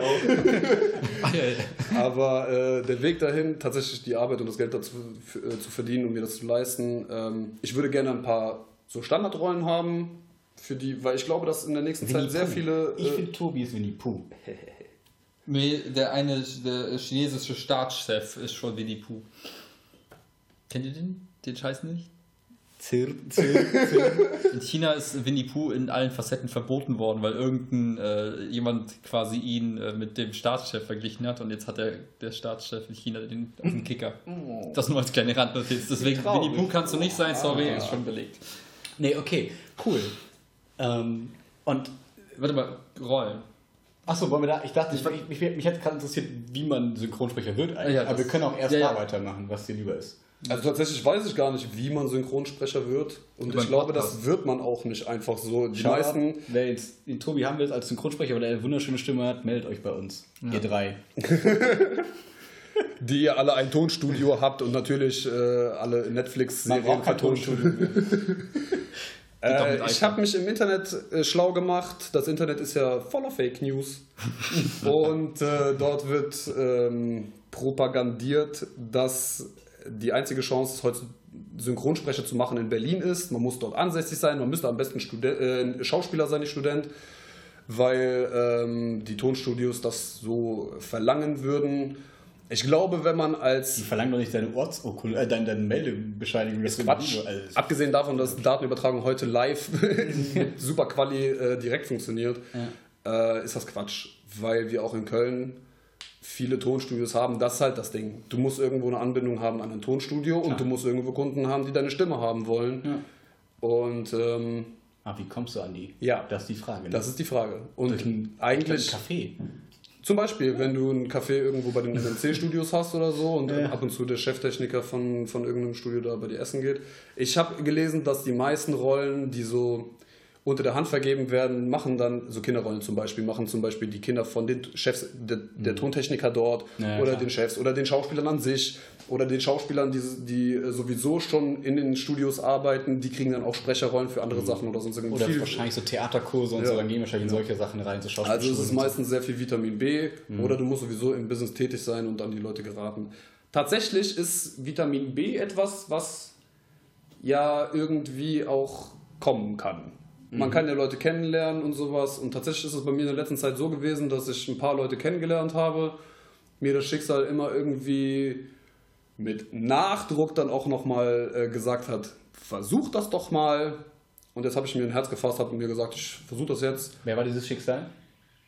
Ja, ja. Aber äh, der Weg dahin, tatsächlich die Arbeit und das Geld dazu äh, zu verdienen, um mir das zu leisten. Ähm, ich würde gerne ein paar so Standardrollen haben, für die, weil ich glaube, dass in der nächsten Winnie Zeit sehr Pooh. viele. Ich Äh, finde Tobi ist Winnie Pooh. Nee, der eine, der chinesische Staatschef ist schon Winnie Pooh. Kennt ihr den? Den Scheiß nicht? Zir, zir, zir. In China ist Winnie Pooh in allen Facetten verboten worden, weil irgendein äh, jemand quasi ihn äh, mit dem Staatschef verglichen hat und jetzt hat der, der Staatschef in China den auf dem Kicker. Das nur als kleine Randnotiz. Deswegen Traurig. Winnie Pooh kannst du nicht sein, sorry, ist schon belegt. Nee, okay, cool. Ähm, und Warte mal, Rollen. Achso, wollen wir da? Ich dachte, ich, mich, mich, mich hätte gerade interessiert, wie man Synchronsprecher wird eigentlich. Ja, aber wir können auch erst ja, ja. da weitermachen, was dir lieber ist. Also tatsächlich weiß ich gar nicht, wie man Synchronsprecher wird. Und Über ich glaube, Podcast. das wird man auch nicht einfach so. Die Shoutout, meisten, wer jetzt den Tobi haben will als Synchronsprecher, weil er eine wunderschöne Stimme hat, meldet euch bei uns. Ihr drei. die ihr alle ein Tonstudio habt und natürlich äh, alle Man Netflix-Serien braucht kein vertont. Tonstudio. Äh, ich habe mich im Internet äh, schlau gemacht. Das Internet ist ja voller Fake News. und äh, dort wird ähm, propagandiert, dass die einzige Chance, heute Synchronsprecher zu machen in Berlin ist. Man muss dort ansässig sein. Man müsste am besten Studen äh, Schauspieler sein, nicht Student, weil ähm, die Tonstudios das so verlangen würden. Ich glaube, wenn man als Die verlangen doch nicht deine Ortsurkunde, äh, deine, deine Meldebescheinigung. Das Quatsch. Also, Abgesehen davon, dass Datenübertragung heute live mit super Quali äh, direkt funktioniert, äh, ist das Quatsch. Weil wir auch in Köln viele Tonstudios haben. Das ist halt das Ding. Du musst irgendwo eine Anbindung haben an ein Tonstudio und du musst irgendwo Kunden haben, die deine Stimme haben wollen. Und ähm, ah, wie kommst du an die? Ja. Das ist die Frage. Ne? das ist die Frage. Und Durch ein, eigentlich, Café. Zum Beispiel, wenn du ein Café irgendwo bei den MNC-Studios hast oder so und Ja. ab und zu der Cheftechniker von, von irgendeinem Studio da bei dir essen geht. Ich habe gelesen, dass die meisten Rollen, die so unter der Hand vergeben werden, machen dann, so Kinderrollen zum Beispiel, machen zum Beispiel die Kinder von den Chefs, der, der Tontechniker dort Mhm. Ja, oder klar. den Chefs oder den Schauspielern an sich oder den Schauspielern, die, die äh, sowieso schon in den Studios arbeiten, die kriegen dann auch Sprecherrollen für andere Sachen oder sonst irgendwie. Mhm. Oder Viel- wahrscheinlich so Theaterkurse und Ja. so, dann gehen wahrscheinlich in solche Sachen rein, so also es ist meistens sehr viel Vitamin B oder du musst sowieso im Business tätig sein und an die Leute geraten. Tatsächlich ist Vitamin B etwas, was ja irgendwie auch kommen kann. Man kann ja Leute kennenlernen und sowas und tatsächlich ist es bei mir in der letzten Zeit so gewesen, dass ich ein paar Leute kennengelernt habe, mir das Schicksal immer irgendwie mit Nachdruck dann auch nochmal äh, gesagt hat, versuch das doch mal. Und jetzt habe ich mir ein Herz gefasst, habe mir gesagt, ich versuche das jetzt. Wer war dieses Schicksal?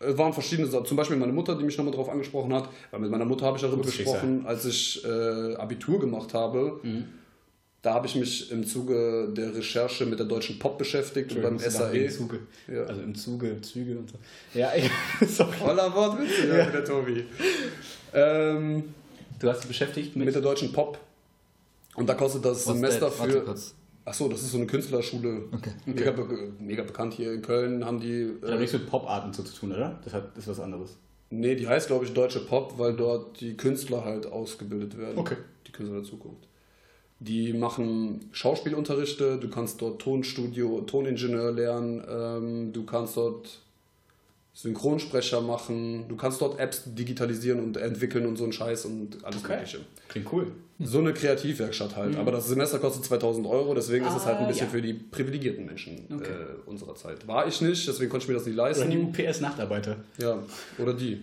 Es waren verschiedene Sachen. Zum Beispiel meine Mutter, die mich nochmal darauf angesprochen hat. Weil mit meiner Mutter habe ich darüber gesprochen, als ich äh, Abitur gemacht habe. Mhm. Da habe ich mich im Zuge der Recherche mit der deutschen Pop beschäftigt und beim das SAE. Im Zuge. Ja. Also im Zuge, Züge und so. Ja, ich, sorry. Voller Wortwitze, ja. der Tobi. Ähm, Du hast dich beschäftigt mit. mit der deutschen Pop. Und da kostet das Was Semester that? Für. Achso, das ist so eine Künstlerschule. Okay. Mega, be mega bekannt hier in Köln. Haben die. Das hat Äh, nichts mit Poparten zu tun, oder? Das hat, ist was anderes. nee, die heißt, glaube ich, Deutsche Pop, weil dort die Künstler halt ausgebildet werden. Okay. Die Künstler der Zukunft. Die machen Schauspielunterrichte, du kannst dort Tonstudio, Toningenieur lernen, ähm, du kannst dort Synchronsprecher machen, du kannst dort Apps digitalisieren und entwickeln und so einen Scheiß und alles Mögliche. Klingt cool. So eine Kreativwerkstatt halt. Aber das Semester kostet 2000 Euro, deswegen ist es halt ein Ah, bisschen ja. für die privilegierten Menschen Okay. äh, unserer Zeit. War ich nicht, deswegen konnte ich mir das nicht Oder leisten. die UPS-Nachtarbeiter. Ja, oder die.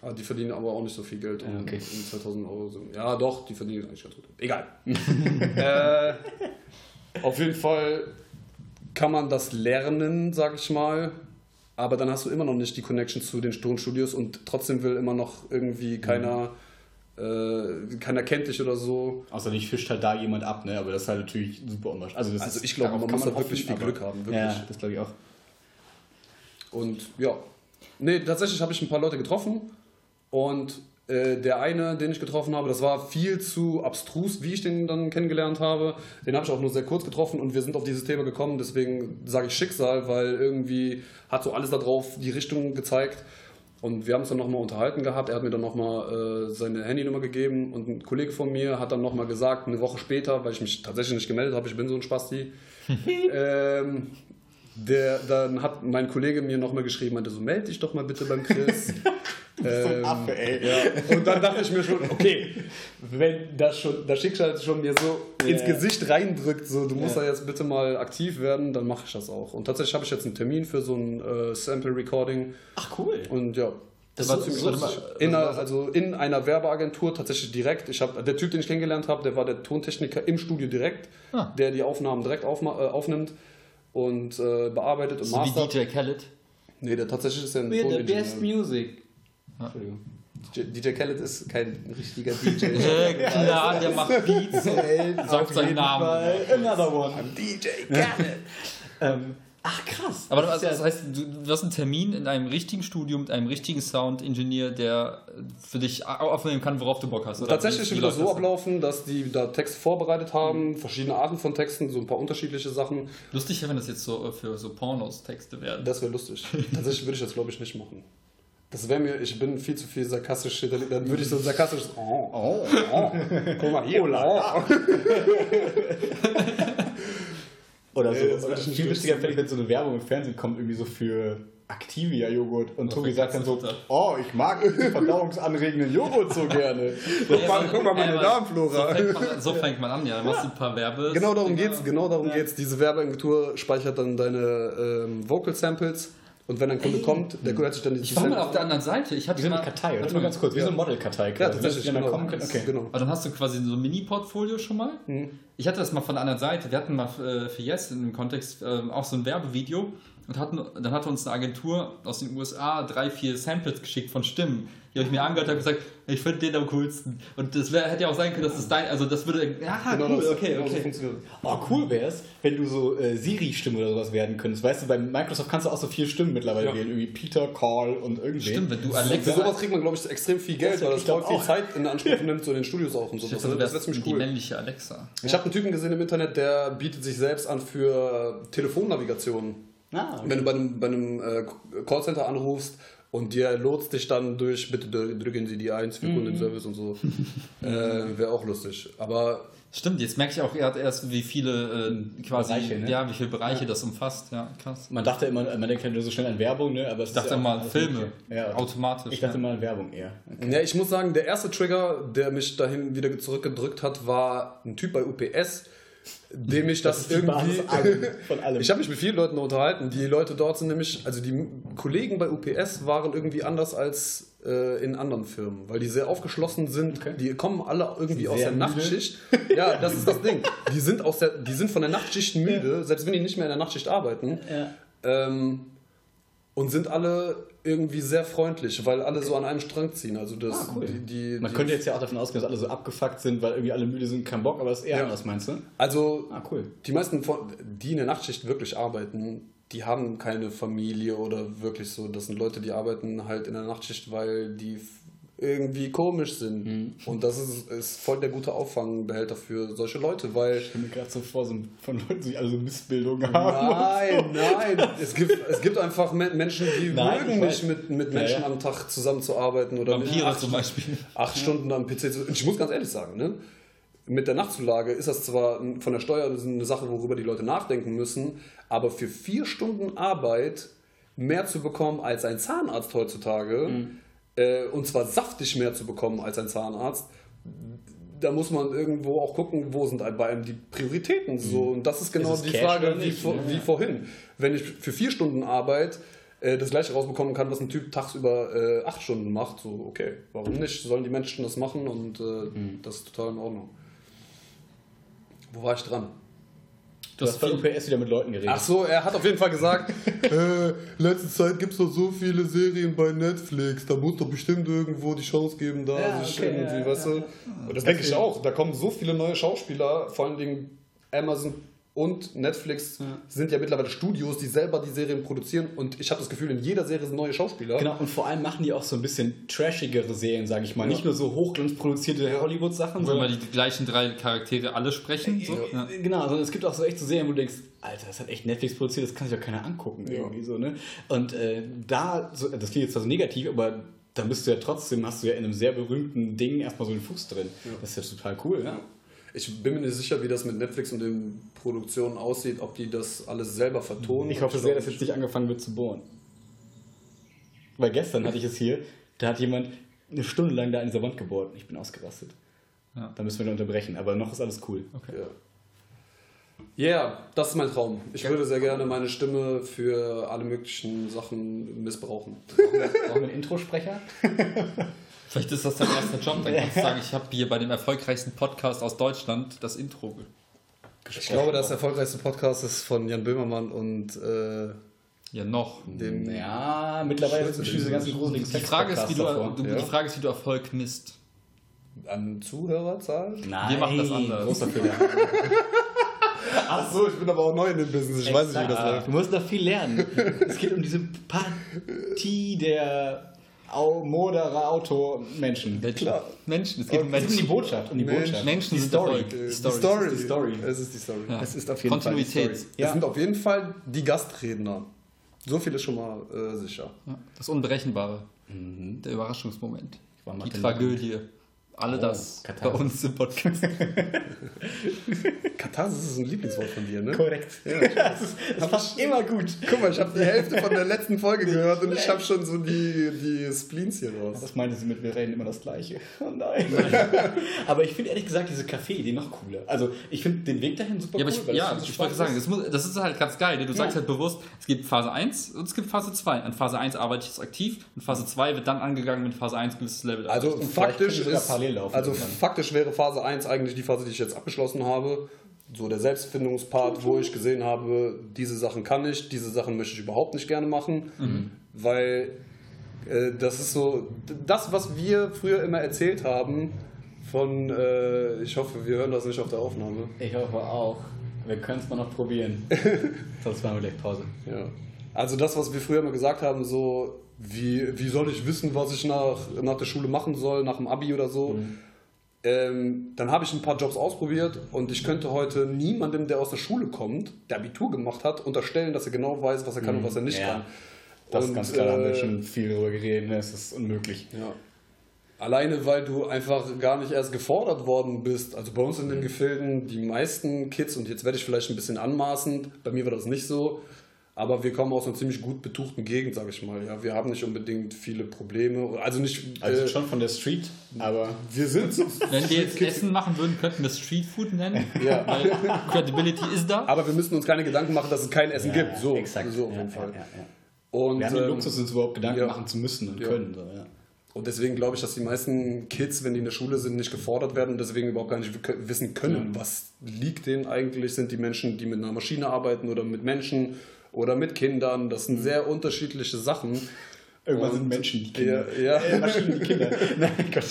Ah, die verdienen aber auch nicht so viel Geld. um- Ja, okay. um 2000 Euro sind. Ja, doch, die verdienen eigentlich ganz gut. Egal. äh, auf jeden Fall kann man das lernen, sag ich mal. Aber dann hast du immer noch nicht die Connection zu den Tonstudios und trotzdem will immer noch irgendwie keiner, äh, keiner kennt dich oder so. Außer dich fischt halt da jemand ab, ne? Aber das ist halt natürlich super unwahrscheinlich. Also, das Also ist, ich glaube, man muss da wirklich viel aber- Glück haben, wirklich. Ja, das glaube ich auch. Und ja, nee, tatsächlich habe ich ein paar Leute getroffen und äh, der eine, den ich getroffen habe, das war viel zu abstrus, wie ich den dann kennengelernt habe. Den habe ich auch nur sehr kurz getroffen und wir sind auf dieses Thema gekommen, deswegen sage ich Schicksal, weil irgendwie hat so alles darauf die Richtung gezeigt. Und wir haben uns dann nochmal unterhalten gehabt. Er hat mir dann nochmal äh, seine Handynummer gegeben und ein Kollege von mir hat dann nochmal gesagt, eine Woche später, weil ich mich tatsächlich nicht gemeldet habe, ich bin so ein Spasti, ähm, der, dann hat mein Kollege mir nochmal geschrieben, meinte so, melde dich doch mal bitte beim Chris. ähm, Affe, ey. ja. Und dann dachte ich mir schon, okay, wenn das schon, das Schicksal schon mir so Ja. ins Gesicht reindrückt, so du musst Ja. da jetzt bitte mal aktiv werden, dann mache ich das auch. Und tatsächlich habe ich jetzt einen Termin für so ein äh, Sample Recording Ach, cool. und ja. Das war ist ziemlich warte lustig. in also einer, also in einer Werbeagentur tatsächlich direkt. Ich hab, der Typ, den ich kennengelernt habe, der war der Tontechniker im Studio direkt, Ah. der die Aufnahmen direkt aufma- äh, aufnimmt und äh, bearbeitet und So wie mastert. DJ Khaled. Nee, der tatsächlich ist ja ein We're the best music. Entschuldigung. DJ, Khaled ist kein richtiger DJ. Klar, der macht Beats. Sagt seinen Namen. Another one. DJ Khaled. Ähm, ach, krass. Aber Das das, heißt, du, hast einen Termin in einem richtigen Studio mit einem richtigen Sound-Ingenieur, der für dich au- aufnehmen kann, worauf du Bock hast. oder? Tatsächlich wird das so ablaufen, dass die da Text vorbereitet haben, verschiedene Arten von Texten, so ein paar unterschiedliche Sachen. Lustig, wenn das jetzt so äh, für so Pornos-Texte werden. Das wäre lustig. Tatsächlich würde ich das, glaube ich, nicht machen. Das wäre mir, ich bin viel zu viel sarkastisch, dann würde ich so ein sarkastisches Oh, oh, oh. Guck mal hier. Oh. Oder so. Nee, das viel durchziehen. fände ich, wenn so eine Werbung im Fernsehen kommt, irgendwie so für Activia-Joghurt. Und Tobi sagt dann so. Oh, ich mag verdauungsanregenden Joghurt so gerne. Guck mal, guck mal meine aber Darmflora. So fängt, man, so fängt man an, ja. Dann machst du ein paar Werbe. Genau darum geht's, genau darum geht's. Diese Werbeagentur speichert dann deine ähm, Vocal Samples und wenn ein Kunde kommt, der hört sich dann die Ich war mal auf der anderen Seite. Ich hatte Wie so eine mal- Kartei, oder? Warte mal ganz kurz, wie so eine Modelkartei. Ja, tatsächlich, Wenn genau. kommen. Okay. genau. Aber dann hast du quasi so ein Mini-Portfolio schon mal. Ich hatte das mal von der anderen Seite. Wir hatten mal äh, für Yes in dem Kontext ähm, auch so ein Werbevideo und hatten, dann hat uns eine Agentur aus den USA drei, vier Samples geschickt von Stimmen. Die habe ich mir angehört und habe gesagt, ich finde den am coolsten. Und das wär, hätte ja auch sein können, dass das dein, also das würde, ja, Genau cool, das- okay, genau so okay. das. Oh, cool wäre es, wenn du so äh, Siri-Stimme oder sowas werden könntest. Weißt du, bei Microsoft kannst du auch so vier Stimmen mittlerweile Ja. wählen. Irgendwie Peter, Carl und irgendwen. Stimmt, wenn du Für Alexa, sowas kriegt man, glaube ich, extrem viel Geld, weil das voll viel. Zeit in Anspruch nimmt, so in den Studios auch und so. ich Das, das wäre ziemlich die cool. männliche Alexa. Ich habe einen Typen gesehen im Internet, der bietet sich selbst an für Telefonnavigation. Ah, okay. Wenn du bei einem, bei einem äh, Callcenter anrufst und dir lotst dich dann durch, bitte dr- drücken Sie die 1 für Kundenservice und so, äh, wäre auch lustig. Aber Stimmt, jetzt merke ich auch er hat erst, wie viele äh, quasi, Bereiche, ne? ja, wie viele Bereiche das umfasst. Ja, krass. Man dachte immer, man denkt halt nur so schnell an Werbung, ne? Aber es Ich dachte ist ja auch mal alles Filme. Ja. automatisch. Ich dachte ja. mal an Werbung eher. Ja, ich muss sagen, der erste Trigger, der mich dahin wieder zurückgedrückt hat, war ein Typ bei UPS, dem ich das, die irgendwie. Von allem. Ich habe mich mit vielen Leuten unterhalten. Die Leute dort sind nämlich, also die Kollegen bei UPS waren irgendwie anders als äh, in anderen Firmen, weil die sehr aufgeschlossen sind. Okay. Die kommen alle irgendwie Sind aus sehr der müde. Nachtschicht. Ja, das ist das Ding. Die sind, aus der, die sind von der Nachtschicht müde, selbst wenn die nicht mehr in der Nachtschicht arbeiten. Ja. Ähm, und sind alle irgendwie sehr freundlich, weil alle so an einem Strang ziehen. Also das, Ah, cool. die, die, Man die, könnte jetzt ja auch davon ausgehen, dass alle so abgefuckt sind, weil irgendwie alle müde sind, kein Bock, aber das ist eher Ja. anders, meinst du? Also Ah, cool. die meisten, von, die in der Nachtschicht wirklich arbeiten, die haben keine Familie oder wirklich so. Das sind Leute, die arbeiten halt in der Nachtschicht, weil die irgendwie komisch sind. Und das ist, ist voll der gute Auffangbehälter für solche Leute, weil Ich stelle mir gerade so vor, so von Leuten, die alle so Missbildungen haben. Nein, nein. Es gibt, es gibt einfach Me- Menschen, die Nein, mögen nicht mit, mit Menschen Ja, ja. am Tag zusammenzuarbeiten oder Vampire acht, zum Beispiel. acht Stunden am PC zu. Ich muss ganz ehrlich sagen, ne? Mit der Nachtzulage ist das zwar von der Steuer eine Sache, worüber die Leute nachdenken müssen, aber für vier Stunden Arbeit mehr zu bekommen als ein Zahnarzt heutzutage, äh, und zwar saftig mehr zu bekommen als ein Zahnarzt, da muss man irgendwo auch gucken, wo sind bei einem die Prioritäten so. Und das ist genau Ist die Cash Frage, wie, vor, ne? wie vorhin. Wenn ich für vier Stunden Arbeit äh, das gleiche rausbekommen kann, was ein Typ tagsüber äh, acht Stunden macht, so okay, warum nicht? Sollen die Menschen das machen und äh, Mhm. das ist total in Ordnung. Wo war ich dran? Du hast bei UPS wieder mit Leuten geredet. Ach so, er hat auf jeden Fall gesagt, äh, letzte Zeit gibt es doch so viele Serien bei Netflix, da muss doch bestimmt irgendwo die Chance geben, da Ja, sich okay, irgendwie, ja, weißt du. Und das denke ich auch, da kommen so viele neue Schauspieler, vor allen Dingen Amazon und Netflix sind ja mittlerweile Studios, die selber die Serien produzieren und ich habe das Gefühl, in jeder Serie sind neue Schauspieler. Genau, und vor allem machen die auch so ein bisschen trashigere Serien, sage ich mal. Nicht nur so hochglanzproduzierte Hollywood-Sachen, Wo immer sondern. die gleichen drei Charaktere alle sprechen. So. Ja. Genau, sondern es gibt auch so echt so Serien, wo du denkst, Alter, das hat echt Netflix produziert, das kann sich doch keiner angucken. Irgendwie so, ne? Und äh, da, so, das klingt jetzt zwar so negativ, aber dann bist du ja trotzdem, hast du ja in einem sehr berühmten Ding erstmal so einen Fuß drin. Das ist ja total cool, ja. Ich bin mir nicht sicher, wie das mit Netflix und den Produktionen aussieht, ob die das alles selber vertonen. Ich hoffe sehr, dass jetzt nicht angefangen wird zu bohren. Weil gestern hatte ich es hier, da hat jemand eine Stunde lang da in dieser Wand gebohrt und ich bin ausgerastet. Ja. Da müssen wir dann unterbrechen, aber noch ist alles cool. Ja. Yeah, das ist mein Traum. Ich würde sehr gerne meine Stimme für alle möglichen Sachen missbrauchen. Brauchen wir einen Introsprecher? Vielleicht ist das dein erster Job. Dann kannst du sagen, ich habe hier bei dem erfolgreichsten Podcast aus Deutschland das Intro. ge- Ich glaube, das erfolgreichste Podcast ist von Jan Böhmermann und äh, Ja, noch. dem. Ja, mittlerweile sind diese ganzen gruseligen Die Frage, ist, wie du, davor. du, Ja. die Frage ist, wie du Erfolg misst. An Zuhörerzahl? Nein, Wir machen das anders. Ach so, ich bin aber auch neu in dem Business. Ich weiß nicht, wie das Exakt. läuft. Du musst noch viel lernen. es geht um diese Partie der Au Moderer Automenschen. Klar. Menschen, es geht um Es geht um die Menschen. Botschaft, um die Mensch. Botschaft. Menschen die sind Story. Die Story. Die Story. Es ist die Story. Ja. Es ist auf jeden Kontinuität. Fall die Story. Es sind auf jeden Fall die Gastredner. So viel ist schon mal äh, sicher. Ja, das Unberechenbare. Der Überraschungsmoment. war Die Tragödie. Alle Oh, das Katharsis. bei uns im Podcast. Katharsis ist ein Lieblingswort von dir, ne? Korrekt. das, ist, das passt immer gut. Guck mal, ich habe die Hälfte von der letzten Folge gehört und ich habe schon so die, die Spleens hier raus. Das meinte sie mit, wir reden immer das Gleiche. Oh nein. Aber ich finde ehrlich gesagt diese Kaffee-Idee noch cooler. Also ich finde den Weg dahin super Ja, cool. ich, ja, schon so ich wollte sagen, das, muss, das ist halt ganz geil. Du sagst Ja. halt bewusst, es gibt Phase 1 und es gibt Phase 2. An Phase 1 arbeite ich jetzt aktiv und Phase 2 wird dann angegangen, wenn Phase 1 ein gewisses Level Also faktisch, ist, parallel laufen also irgendwann. faktisch wäre Phase 1 eigentlich die Phase, die ich jetzt abgeschlossen habe. So der Selbstfindungspart, wo ich gesehen habe, diese Sachen kann ich, diese Sachen möchte ich überhaupt nicht gerne machen, weil äh, das ist so, das, was wir früher immer erzählt haben, von, äh, ich hoffe, wir hören das nicht auf der Aufnahme. Ich hoffe auch. Wir können es mal noch probieren. Sonst machen wir gleich Pause. Ja. Also das, was wir früher immer gesagt haben, so wie, wie soll ich wissen, was ich nach, nach der Schule machen soll, nach dem Abi oder so. Ähm, dann habe ich ein paar Jobs ausprobiert und ich könnte heute niemandem, der aus der Schule kommt, der Abitur gemacht hat, unterstellen, dass er genau weiß, was er kann und was er nicht Ja. kann. Das ist Und, ganz klar, da haben wir äh, schon viel drüber geredet. Ne? Es ist unmöglich. Ja. Alleine, weil du einfach gar nicht erst gefordert worden bist. Also bei uns in den Gefilden, die meisten Kids, und jetzt werde ich vielleicht ein bisschen anmaßend, bei mir war das nicht so, aber wir kommen aus einer ziemlich gut betuchten Gegend, sage ich mal. Ja, wir haben nicht unbedingt viele Probleme. Also nicht. Also äh, schon von der Street, aber wir sind. Wenn wir jetzt Essen machen würden, könnten wir es Streetfood nennen. Ja. Weil Credibility ist da. Aber wir müssen uns keine Gedanken machen, dass es kein Essen Ja, gibt. So, exakt. so auf jeden ja, Fall. ja, ja. Und, wir haben den ähm, Luxus, uns überhaupt Gedanken ja. machen zu müssen und Ja. können. So, ja. Und deswegen glaube ich, dass die meisten Kids, wenn die in der Schule sind, nicht gefordert werden und deswegen überhaupt gar nicht wissen können, was liegt denen eigentlich. Sind die Menschen, die mit einer Maschine arbeiten oder mit Menschen oder mit Kindern? Das sind sehr unterschiedliche Sachen. Irgendwann Und- sind Menschen die Kinder. Ja, ja. Äh, Maschinen die Kinder. Nein, Gott.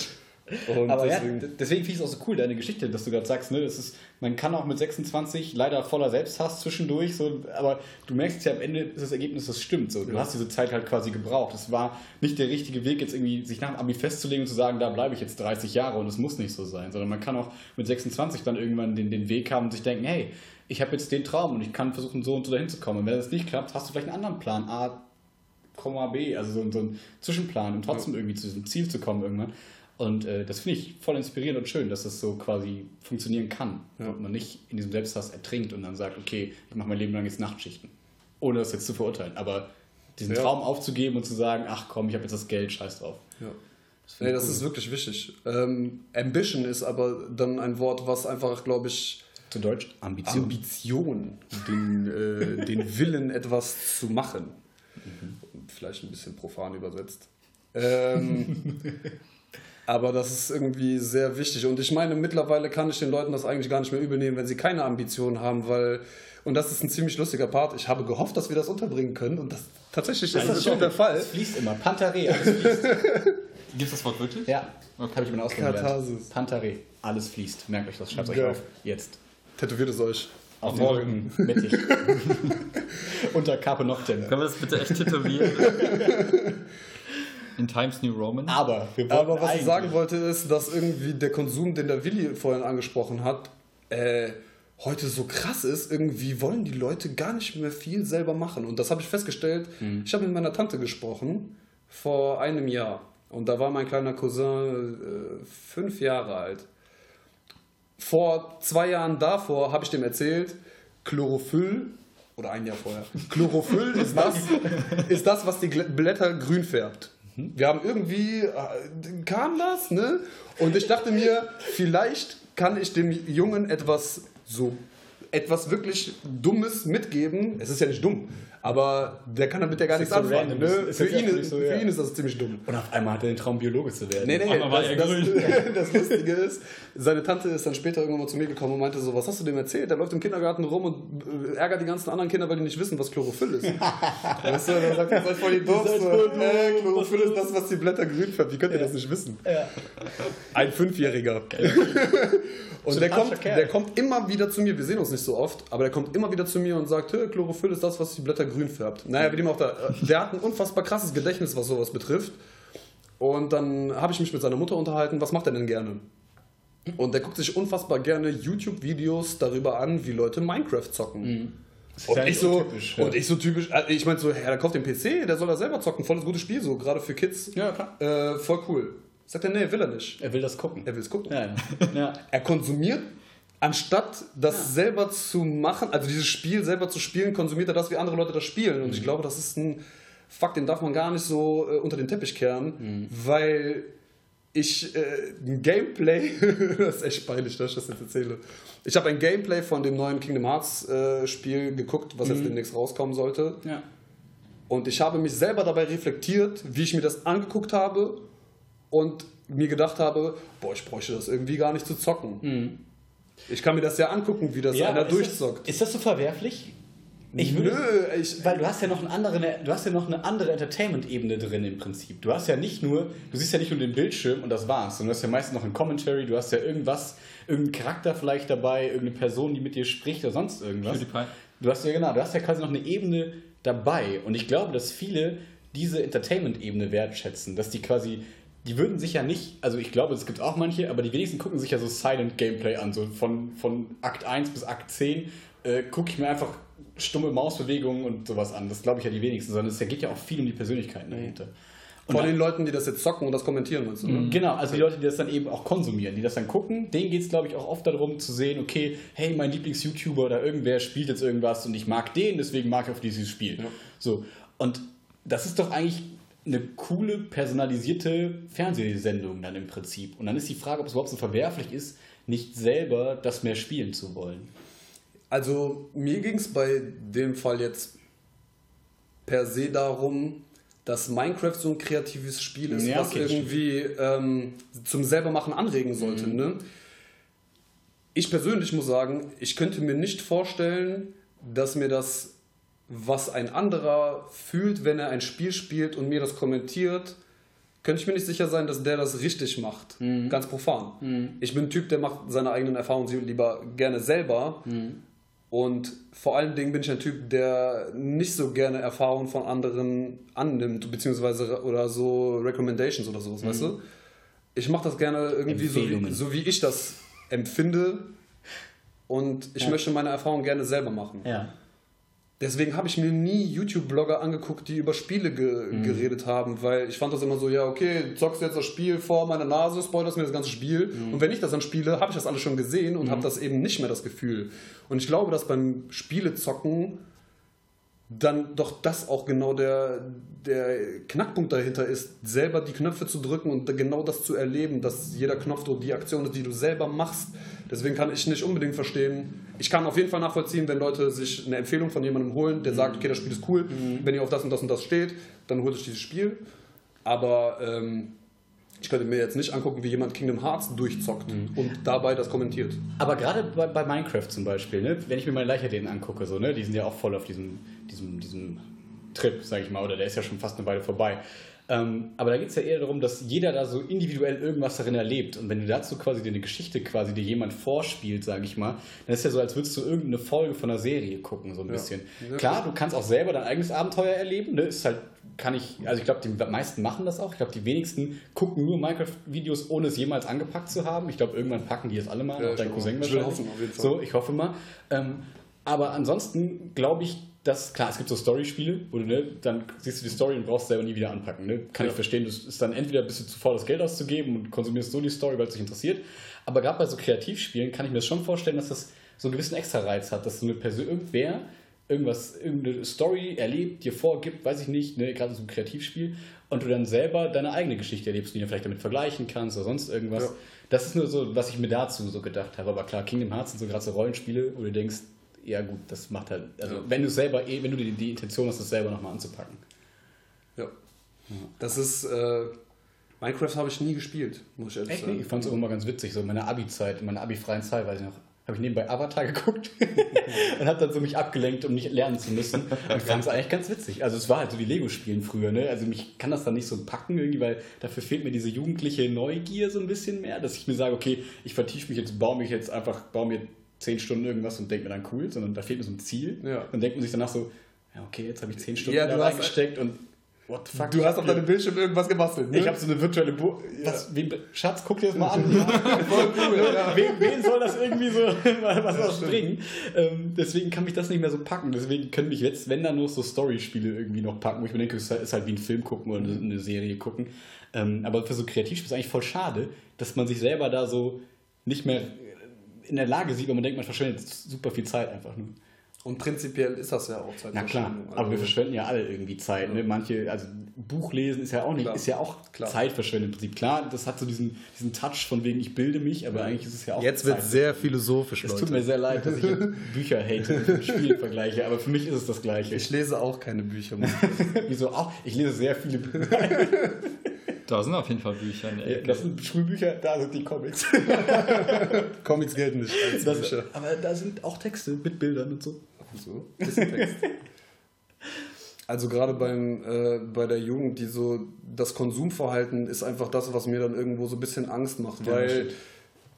Und Aber deswegen- ja, deswegen finde ich es auch so cool, deine Geschichte, dass du gerade sagst, ne, das ist, man kann auch mit 26 leider voller Selbsthass zwischendurch, so, aber du merkst ja am Ende ist das Ergebnis, das stimmt. So. Du hast diese Zeit halt quasi gebraucht. Es war nicht der richtige Weg, jetzt irgendwie sich nach dem Abi festzulegen und zu sagen, da bleibe ich jetzt 30 Jahre und es muss nicht so sein, sondern man kann auch mit 26 dann irgendwann den, den Weg haben und sich denken, hey, ich habe jetzt den Traum und ich kann versuchen, so und so dahin zu kommen. Und wenn das nicht klappt, hast du vielleicht einen anderen Plan. A, Komma B, also so, so ein Zwischenplan, um trotzdem irgendwie zu diesem Ziel zu kommen irgendwann. Und äh, das finde ich voll inspirierend und schön, dass das so quasi funktionieren kann. Und man nicht in diesem Selbsthass ertrinkt und dann sagt, okay, ich mache mein Leben lang jetzt Nachtschichten. Ohne das jetzt zu verurteilen. Aber diesen Ja. Traum aufzugeben und zu sagen, ach komm, ich habe jetzt das Geld, scheiß drauf. Ja. Nee, das ist wirklich wichtig. Ähm, Ambition ist aber dann ein Wort, was einfach, glaube ich, Zu Deutsch Ambition. Ambition, den, äh, den Willen, etwas zu machen. Vielleicht ein bisschen profan übersetzt. Ähm, aber das ist irgendwie sehr wichtig. Und ich meine, mittlerweile kann ich den Leuten das eigentlich gar nicht mehr übel nehmen, wenn sie keine Ambitionen haben, weil, und das ist ein ziemlich lustiger Part, ich habe gehofft, dass wir das unterbringen können und das tatsächlich ist das schon der Fall. Es fließt immer. Pantaré, alles fließt. Gibt es das Wort wirklich? ja, Okay. habe ich mir ausgelernt. Pantaré, alles fließt. Merkt euch das, schreibt euch Geil. auf. Jetzt. Tätowiert es euch. Auf den Rücken, mittig. Unter Carpe Noctem. Können wir das bitte echt tätowieren? In Times New Roman? Aber Aber was ich eigentlich- sagen wollte, ist, dass irgendwie der Konsum, den der Willi vorhin angesprochen hat, äh, heute so krass ist. Irgendwie wollen die Leute gar nicht mehr viel selber machen. Und das habe ich festgestellt. Ich habe mit meiner Tante gesprochen vor einem Jahr. Und da war mein kleiner Cousin äh, fünf Jahre alt. Vor zwei Jahren davor habe ich dem erzählt, Chlorophyll, oder ein Jahr vorher, Chlorophyll ist das, ist das was die Blätter grün färbt. Wir haben irgendwie, äh, kam das, ne? Und ich dachte mir, vielleicht kann ich dem Jungen etwas so, etwas wirklich Dummes mitgeben. Es ist ja nicht dumm, aber der kann damit ja gar nichts so anfangen. Ne? Für, ihn, so, für ja. ihn ist das ziemlich dumm. Und auf einmal hat er den Traum, Biologe zu werden. Nee, nee, das, er das, das Lustige ist, seine Tante ist dann später irgendwann mal zu mir gekommen und meinte so, was hast du dem erzählt? Der läuft im Kindergarten rum und äh, ärgert die ganzen anderen Kinder, weil die nicht wissen, was Chlorophyll ist. weißt du, dann sagt er, seid voll die doof. So, äh, Chlorophyll ist das, was die Blätter grün färbt. Wie könnt ihr das nicht wissen? Ja. Ein Fünfjähriger. und der kommt, der kommt immer wieder zu mir, wir sehen uns nicht so oft, aber der kommt immer wieder zu mir und sagt, "Hä, Chlorophyll ist das, was die Blätter grün färbt. Naja, wie dem auch da. Der hat ein unfassbar krasses Gedächtnis, was sowas betrifft. Und dann habe ich mich mit seiner Mutter unterhalten, was macht er denn gerne? Und der guckt sich unfassbar gerne YouTube-Videos darüber an, wie Leute Minecraft zocken. Und, ja ich so, ja. und ich so typisch, äh, ich meine so, ja, der kauft den PC, der soll da selber zocken, volles gutes Spiel, so gerade für Kids. Ja, klar. Äh, voll cool. Sagt er, nee, will er nicht. Er will das gucken. Er will es gucken. Ja. ja. Er konsumiert, anstatt das selber zu machen, also dieses Spiel selber zu spielen, konsumiert er das, wie andere Leute das spielen. Und ich glaube, das ist ein Fakt, den darf man gar nicht so äh, unter den Teppich kehren, weil ich äh, ein Gameplay, das ist echt peinlich, dass ich das jetzt erzähle. Ich habe ein Gameplay von dem neuen Kingdom Hearts äh, Spiel geguckt, was jetzt demnächst rauskommen sollte. ja. Und ich habe mich selber dabei reflektiert, wie ich mir das angeguckt habe und mir gedacht habe, boah, ich bräuchte das irgendwie gar nicht zu zocken. Ich kann mir das ja angucken, wie das Ja, einer ist durchzockt. Das, ist das so verwerflich? Ich würde, Nö, ich, weil du hast ja noch eine andere, du hast ja noch eine andere Entertainment-Ebene drin im Prinzip. Du hast ja nicht nur, du siehst ja nicht nur den Bildschirm und das war's, sondern du hast ja meistens noch ein Commentary, du hast ja irgendwas, irgendeinen Charakter vielleicht dabei, irgendeine Person, die mit dir spricht oder sonst irgendwas. Du hast ja genau, du hast ja quasi noch eine Ebene dabei und ich glaube, dass viele diese Entertainment-Ebene wertschätzen, dass die quasi die würden sich ja nicht, also ich glaube, es gibt auch manche, aber die wenigsten gucken sich ja so Silent Gameplay an, so von, von Akt 1 bis Akt 10 äh, gucke ich mir einfach stumme Mausbewegungen und sowas an. Das glaube ich ja die wenigsten, sondern es geht ja auch viel um die Persönlichkeiten dahinter. Und von dann- den Leuten, die das jetzt zocken und das kommentieren, meinst du? ne? Genau, also die Leute, die das dann eben auch konsumieren, die das dann gucken, denen geht es, glaube ich, auch oft darum zu sehen, okay, hey, mein Lieblings-YouTuber oder irgendwer spielt jetzt irgendwas und ich mag den, deswegen mag ich auch dieses Spiel. So, und das ist doch eigentlich eine coole, personalisierte Fernsehsendung dann im Prinzip. Und dann ist die Frage, ob es überhaupt so verwerflich ist, nicht selber das mehr spielen zu wollen. Also mir ging es bei dem Fall jetzt per se darum, dass Minecraft so ein kreatives Spiel ist, Ja, was okay, irgendwie ähm, zum selbermachen anregen sollte. Ne? Ich persönlich muss sagen, ich könnte mir nicht vorstellen, dass mir das, was ein anderer fühlt, wenn er ein Spiel spielt und mir das kommentiert, könnte ich mir nicht sicher sein, dass der das richtig macht. Ganz profan. Ich bin ein Typ, der macht seine eigenen Erfahrungen lieber gerne selber. Und vor allen Dingen bin ich ein Typ, der nicht so gerne Erfahrungen von anderen annimmt, beziehungsweise oder so Recommendations oder sowas, weißt du? Ich mache das gerne irgendwie so wie, so, wie ich das empfinde. Und ich Ja. möchte meine Erfahrungen gerne selber machen. Ja. Deswegen habe ich mir nie YouTube-Blogger angeguckt, die über Spiele ge Mhm. geredet haben, weil ich fand das immer so, ja, okay, zockst jetzt das Spiel vor meiner Nase, spoilerst mir das ganze Spiel. Mhm. Und wenn ich das dann spiele, habe ich das alles schon gesehen und habe das eben nicht mehr das Gefühl. Und ich glaube, dass beim Spielezocken dann doch das auch genau der, der Knackpunkt dahinter ist, selber die Knöpfe zu drücken und genau das zu erleben, dass jeder Knopf so die Aktion ist, die du selber machst. Deswegen kann ich nicht unbedingt verstehen. Ich kann auf jeden Fall nachvollziehen, wenn Leute sich eine Empfehlung von jemandem holen, der sagt, okay, das Spiel ist cool, wenn ihr auf das und das und das steht, dann holt euch dieses Spiel. Aber ähm, ich könnte mir jetzt nicht angucken, wie jemand Kingdom Hearts durchzockt und dabei das kommentiert. Aber gerade bei, bei Minecraft zum Beispiel, ne, wenn ich mir meine Leichtathleten angucke, so, ne, die sind ja auch voll auf diesem, diesem, diesem Trip, sag ich mal, oder der ist ja schon fast eine Weile vorbei. Ähm, aber da geht es ja eher darum, dass jeder da so individuell irgendwas darin erlebt. Und wenn du dazu quasi dir eine Geschichte quasi dir jemand vorspielt, sage ich mal, dann ist ja so, als würdest du irgendeine Folge von einer Serie gucken, so ein bisschen. Ja. Klar, du kannst auch selber dein eigenes Abenteuer erleben. Ne? Ist halt, kann ich, also ich glaube, die meisten machen das auch. Ich glaube, die wenigsten gucken nur Minecraft-Videos, ohne es jemals angepackt zu haben. Ich glaube, irgendwann packen die es alle mal. Ja, auch dein Cousin auch. Ich hoffen, auf jeden Fall. So, ich hoffe mal. Ähm, aber ansonsten glaube ich, dass, klar, es gibt so Story-Spiele, wo du, ne, dann siehst du die Story und brauchst selber nie wieder anpacken. Ne? Kann Ja. ich verstehen, du ist dann entweder bist du zu faul, das Geld auszugeben und konsumierst so die Story, weil es dich interessiert. Aber gerade bei so Kreativspielen kann ich mir das schon vorstellen, dass das so einen gewissen Extra-Reiz hat, dass so eine Person, irgendwer irgendwas, irgendeine Story erlebt, dir vorgibt, weiß ich nicht, ne, gerade so ein Kreativspiel, und du dann selber deine eigene Geschichte erlebst, die du vielleicht damit vergleichen kannst oder sonst irgendwas. Ja. Das ist nur so, was ich mir dazu so gedacht habe. Aber klar, Kingdom Hearts sind so gerade so Rollenspiele, wo du denkst, ja gut, das macht halt, also Ja. wenn du selber, eh- wenn du die, die Intention hast, das selber nochmal anzupacken. Ja. Das ist. Äh, Minecraft habe ich nie gespielt, muss ich ehrlich Echt? sagen. Ich fand es auch immer ganz witzig, so in meiner Abi-Zeit, in meiner Abi-freien Zeit, weiß ich noch, habe ich nebenbei Avatar geguckt und habe dann so mich abgelenkt, um nicht lernen zu müssen. Und fand es eigentlich ganz witzig. Also es war halt so wie Lego-Spielen früher, ne? Also mich kann das dann nicht so packen irgendwie, weil dafür fehlt mir diese jugendliche Neugier so ein bisschen mehr, dass ich mir sage, okay, ich vertiefe mich jetzt, baue mich jetzt einfach, baue mir zehn Stunden irgendwas und denke mir dann cool, sondern da fehlt mir so ein Ziel. Ja. Dann denkt man sich danach so, ja okay, jetzt habe ich zehn Stunden Ja, da reingesteckt und what the fuck. Du hast auf Ja. deinem Bildschirm irgendwas gebastelt, ne? Ich habe so eine virtuelle Bu was, wen, Schatz, guck dir das mal an. voll cool, ja. wen, wen soll das irgendwie so was Ja, bringen? Ähm, deswegen kann mich das nicht mehr so packen. Deswegen können mich jetzt, wenn dann nur so Story-Spiele irgendwie noch packen, wo ich mir denke, es ist halt- wie ein Film gucken oder eine, eine Serie gucken. Ähm, aber für so Kreativspiele ist es eigentlich voll schade, dass man sich selber da so nicht mehr in der Lage sieht, weil man denkt, man verschwendet super viel Zeit einfach nur. Und prinzipiell ist das ja auch Na klar, aber wir Also- verschwenden ja alle irgendwie Zeit. Ne? Manche, also Buch lesen ist ja auch nicht, Klar. ist ja auch Klar. Zeitverschwendung im Prinzip. Klar, das hat so diesen, diesen Touch von wegen, ich bilde mich, aber eigentlich ist es ja auch Jetzt wird Zeit. sehr philosophisch, Es Leute. tut mir sehr leid, dass ich Bücher hate und Spiele vergleiche, aber für mich ist es das Gleiche. ich lese auch keine Bücher. Wieso auch? Ich lese sehr viele Bücher. Da sind auf jeden Fall Bücher in der Ecke. Das sind Schulbücher, da sind die Comics. Comics gelten nicht als Das, Bücher. aber da sind auch Texte mit Bildern und so. So, bisschen Text. Also gerade beim, äh, bei der Jugend, die so, das Konsumverhalten ist einfach das, was mir dann irgendwo so ein bisschen Angst macht, Ja, weil shit.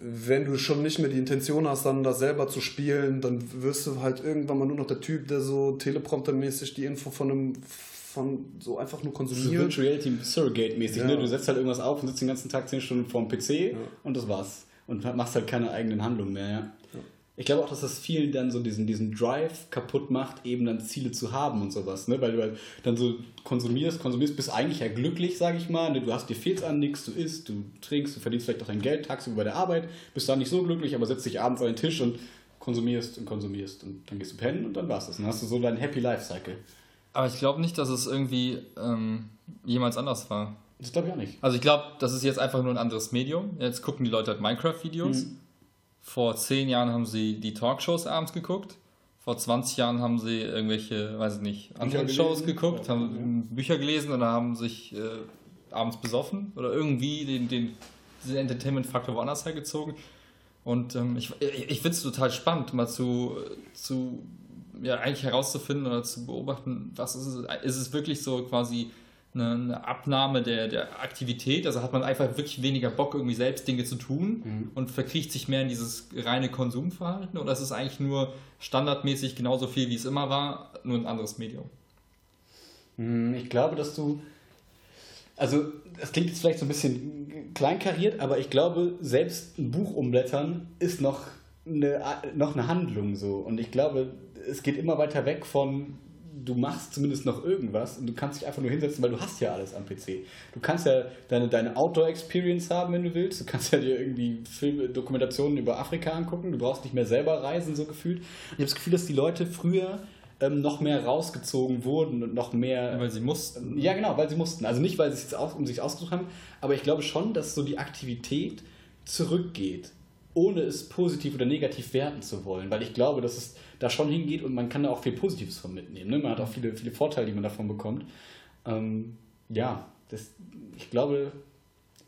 wenn du schon nicht mehr die Intention hast, dann das selber zu spielen, dann wirst du halt irgendwann mal nur noch der Typ, der so telepromptermäßig die Info von einem, von so einfach nur So konsumiert. Virtual Reality Surrogate-mäßig. Ja. Ne? Du setzt halt irgendwas auf und sitzt den ganzen Tag 10 Stunden vorm PC und das war's. Und machst halt keine eigenen Handlungen mehr. Ja. Ich glaube auch, dass das vielen dann so diesen, diesen Drive kaputt macht, eben dann Ziele zu haben und sowas. Ne? Weil du halt dann so konsumierst, konsumierst, bist eigentlich ja glücklich, sage ich mal. Ne? Du hast dir fehlt an nichts, du isst, du trinkst, du verdienst vielleicht auch dein Geld tagsüber bei der Arbeit, bist dann nicht so glücklich, aber setzt dich abends an den Tisch und konsumierst und konsumierst und dann gehst du pennen und dann war's das. Dann hast du so deinen Happy Life Cycle. Aber ich glaube nicht, dass es irgendwie ähm, jemals anders war. Das glaube ich auch nicht. Also ich glaube, das ist jetzt einfach nur ein anderes Medium. Jetzt gucken die Leute halt Minecraft-Videos. Mhm. Vor zehn Jahren haben sie die Talkshows abends geguckt. Vor 20 Jahren haben sie irgendwelche, weiß ich nicht, andere. Shows geguckt, Ja, haben Bücher gelesen oder haben sich äh, abends besoffen oder irgendwie den, den, diesen Entertainment-Faktor woanders hergezogen. Und ähm, ich, ich, ich finde es total spannend, mal zu, zu ja, eigentlich herauszufinden oder zu beobachten, was ist es, ist es wirklich so quasi eine, eine Abnahme der, der Aktivität. Also hat man einfach wirklich weniger Bock, irgendwie selbst Dinge zu tun Mhm. und verkriecht sich mehr in dieses reine Konsumverhalten? Oder ist es eigentlich nur standardmäßig genauso viel, wie es immer war, nur ein anderes Medium? Hm, Ich glaube, dass du. Also, das klingt jetzt vielleicht so ein bisschen kleinkariert, aber ich glaube, selbst ein Buch umblättern ist noch eine, noch eine Handlung so. Und ich glaube, es geht immer weiter weg von, du machst zumindest noch irgendwas und du kannst dich einfach nur hinsetzen, weil du hast ja alles am PC. Du kannst ja deine, deine Outdoor-Experience haben, wenn du willst. Du kannst ja dir irgendwie Filme, Dokumentationen über Afrika angucken. Du brauchst nicht mehr selber reisen, so gefühlt. Und ich habe das Gefühl, dass die Leute früher ähm, noch mehr rausgezogen wurden und noch mehr. Weil sie mussten. Ja, genau, weil sie mussten. Also nicht, weil sie es aus, um sich ausgesucht haben, aber ich glaube schon, dass so die Aktivität zurückgeht, ohne es positiv oder negativ werten zu wollen. Weil ich glaube, dass es da schon hingeht und man kann da auch viel Positives von mitnehmen. Ne? Man hat auch viele, viele Vorteile, die man davon bekommt. Ähm, ja, das, ich glaube,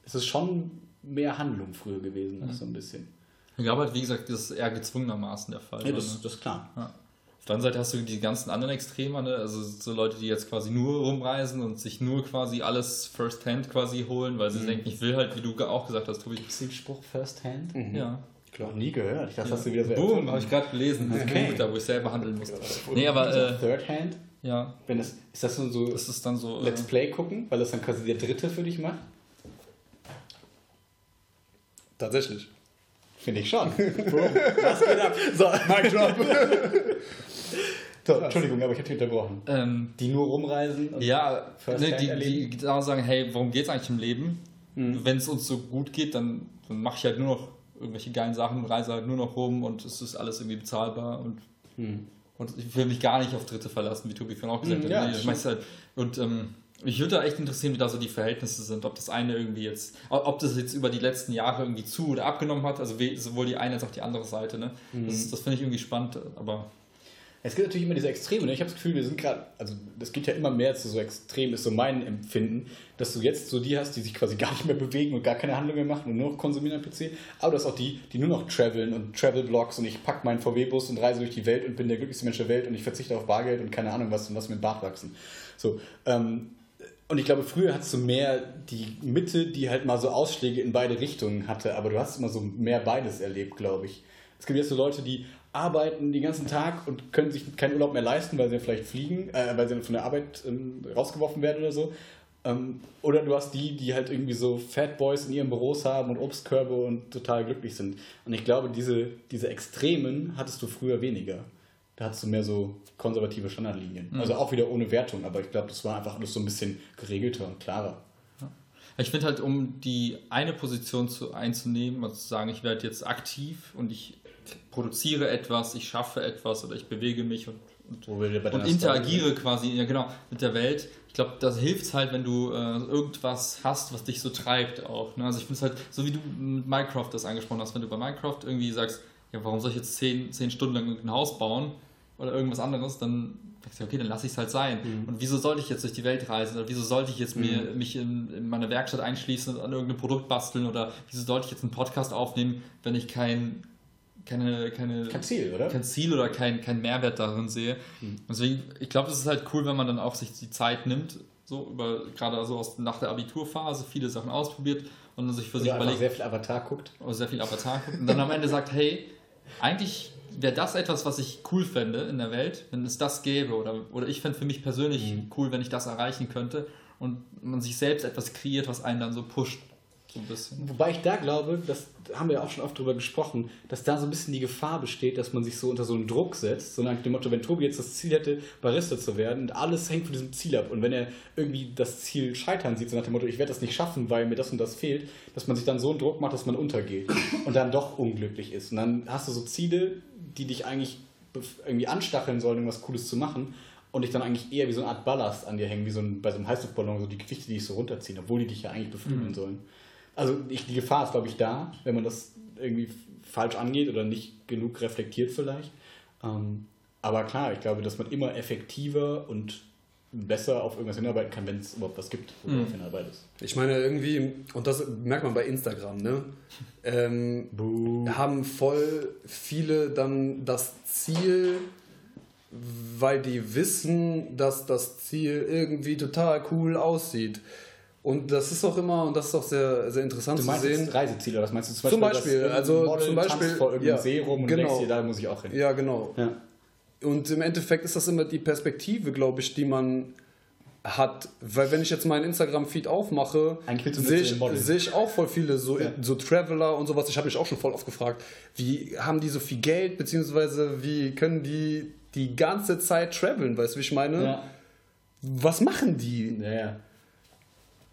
es ist schon mehr Handlung früher gewesen, als so ein bisschen. Ich glaube halt, wie gesagt, das ist eher gezwungenermaßen der Fall. Ja, das, das ist klar. Ja. Auf der anderen Seite hast du die ganzen anderen Extreme, ne? also so Leute, die jetzt quasi nur rumreisen und sich nur quasi alles first-hand quasi holen, weil sie denken, ich will halt, wie du auch gesagt hast, Tobi. Ist der Spruch First Hand? Ja. Klar. Noch nie gehört. Ich dachte, das hast du wieder so Boom, habe ich gerade gelesen. Das Okay. Buch, da wo ich selber handeln musste. Nee, aber äh, Third Hand? ja, Wenn das, ist das so, so das ist dann so. Äh, Let's Play gucken, weil das dann quasi der dritte für dich macht? Tatsächlich. Finde ich schon. Was geht ab? So, mein Job. so, Entschuldigung, aber ich habe dich unterbrochen. ähm, Die nur rumreisen und ja, ne, die, die genau sagen, hey, worum geht es eigentlich im Leben? Wenn es uns so gut geht, dann, dann mache ich halt nur noch irgendwelche geilen Sachen, reise halt nur noch rum und es ist alles irgendwie bezahlbar und Und ich will mich gar nicht auf Dritte verlassen, wie Tobi vorhin auch gesagt Mhm, hat. ja, Nee, halt, und ähm, mich würde da echt interessieren, wie da so die Verhältnisse sind. Ob das eine irgendwie jetzt, ob das jetzt über die letzten Jahre irgendwie zu oder abgenommen hat, also sowohl die eine als auch die andere Seite. Ne? Das, das finde ich irgendwie spannend, aber Es gibt natürlich immer diese Extreme. Ne? Ich habe das Gefühl, wir sind gerade, also das geht ja immer mehr zu so extrem, ist so mein Empfinden, dass du jetzt so die hast, die sich quasi gar nicht mehr bewegen und gar keine Handlung mehr machen und nur noch konsumieren am PC. Aber du hast auch die, die nur noch traveln und Travel-Blogs und ich packe meinen VW-Bus und reise durch die Welt und bin der glücklichste Mensch der Welt und ich verzichte auf Bargeld und keine Ahnung was und lass mir den Bart wachsen. So, ähm, und ich glaube, früher hattest du mehr die Mitte, die halt mal so Ausschläge in beide Richtungen hatte, aber du hast immer so mehr beides erlebt, glaube ich. Es gibt jetzt so Leute, die arbeiten den ganzen Tag und können sich keinen Urlaub mehr leisten, weil sie vielleicht fliegen, äh, weil sie von der Arbeit ähm, rausgeworfen werden oder so. Ähm, oder du hast die, die halt irgendwie so Fat Boys in ihren Büros haben und Obstkörbe und total glücklich sind. Und ich glaube, diese, diese Extremen hattest du früher weniger. Da hattest du mehr so konservative Standardlinien. Also auch wieder ohne Wertung, aber ich glaube, das war einfach alles so ein bisschen geregelter und klarer. ich finde halt, um die eine Position zu, einzunehmen, also zu sagen, ich werde jetzt aktiv und ich produziere etwas, ich schaffe etwas oder ich bewege mich und, und und interagiere quasi, ja genau, mit der Welt. Ich glaube, das hilft halt, wenn du äh, irgendwas hast, was dich so treibt auch. Ne? Also ich finde es halt, so wie du mit Minecraft das angesprochen hast, wenn du bei Minecraft irgendwie sagst, ja, warum soll ich jetzt zehn, zehn Stunden lang ein Haus bauen oder irgendwas anderes, dann denkst du, okay, dann lasse ich es halt sein. Und wieso sollte ich jetzt durch die Welt reisen oder wieso sollte ich jetzt mir, mich in, in meine Werkstatt einschließen und an irgendeinem Produkt basteln oder wieso sollte ich jetzt einen Podcast aufnehmen, wenn ich kein, keine, keine, Kein Ziel, oder? kein Ziel oder kein, kein Mehrwert darin sehe. Deswegen, ich glaube, es ist halt cool, wenn man dann auch sich die Zeit nimmt, so über gerade so aus, nach der Abiturphase viele Sachen ausprobiert und dann sich für sich Oder einfach überlegt, sehr viel Avatar guckt. oder sehr viel Avatar guckt und dann am Ende sagt, hey, eigentlich wäre das etwas, was ich cool fände in der Welt, wenn es das gäbe? Oder, oder ich fände für mich persönlich cool, wenn ich das erreichen könnte und man sich selbst etwas kreiert, was einen dann so pusht, so ein bisschen. Wobei ich da glaube, das haben wir ja auch schon oft drüber gesprochen, dass da so ein bisschen die Gefahr besteht, dass man sich so unter so einen Druck setzt, so nach dem Motto, wenn Tobi jetzt das Ziel hätte, Barista zu werden und alles hängt von diesem Ziel ab und wenn er irgendwie das Ziel scheitern sieht, so nach dem Motto, ich werde das nicht schaffen, weil mir das und das fehlt, dass man sich dann so einen Druck macht, dass man untergeht und dann doch unglücklich ist. Und dann hast du so Ziele, die dich eigentlich irgendwie anstacheln sollen, irgendwas Cooles zu machen und dich dann eigentlich eher wie so eine Art Ballast an dir hängen, wie so ein, bei so einem Heißluftballon, so die Gewichte, die dich so runterziehen, obwohl die dich ja eigentlich beflügeln sollen. Also ich, die Gefahr ist, glaube ich, da, wenn man das irgendwie falsch angeht oder nicht genug reflektiert vielleicht. Ähm, aber klar, ich glaube, dass man immer effektiver und besser auf irgendwas hinarbeiten kann, wenn es überhaupt was gibt, wo du darauf hinarbeitest. Ich meine, irgendwie, und das merkt man bei Instagram, ne? Ähm, haben voll viele dann das Ziel, weil die wissen, dass das Ziel irgendwie total cool aussieht. Und das ist auch immer, und das ist auch sehr, sehr interessant zu sehen. Reiseziele, oder was meinst du Zum Beispiel, dass also ein Model zum Beispiel- tanzt vor irgendeinem ja, See rum und genau. denkst dir, da muss ich auch hin. Ja, genau. Ja. Und im Endeffekt ist das immer die Perspektive, glaube ich, die man hat. Weil wenn ich jetzt meinen Instagram-Feed aufmache, sehe ich, sehe ich auch voll viele so, Ja. so Traveler und sowas. Ich habe mich auch schon voll oft gefragt, wie haben die so viel Geld, beziehungsweise wie können die die ganze Zeit traveln, weißt du, wie ich meine? Was machen die? Ja, ja.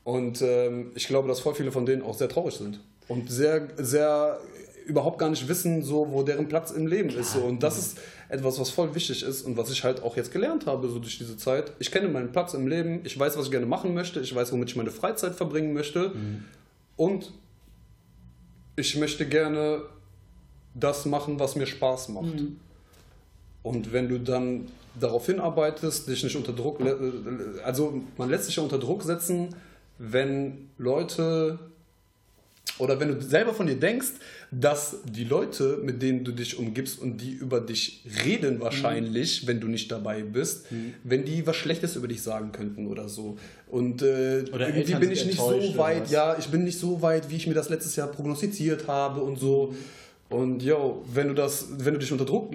Und ähm, ich glaube, dass voll viele von denen auch sehr traurig sind. Und sehr, sehr überhaupt gar nicht wissen, so, wo deren Platz im Leben ist. So. Und das ist etwas, was voll wichtig ist und was ich halt auch jetzt gelernt habe, so durch diese Zeit. Ich kenne meinen Platz im Leben, ich weiß, was ich gerne machen möchte, ich weiß, womit ich meine Freizeit verbringen möchte. Und ich möchte gerne das machen, was mir Spaß macht. Und wenn du dann darauf hinarbeitest, dich nicht unter Druck, also man lässt sich ja unter Druck setzen, wenn Leute oder wenn du selber von dir denkst, dass die Leute, mit denen du dich umgibst und die über dich reden wahrscheinlich, wenn du nicht dabei bist, wenn die was Schlechtes über dich sagen könnten oder so. Und äh, Oder irgendwie Eltern bin ich nicht so weit, ja, ich bin nicht so weit, wie ich mir das letztes Jahr prognostiziert habe und so. Und yo, wenn du das, wenn du dich unter Druck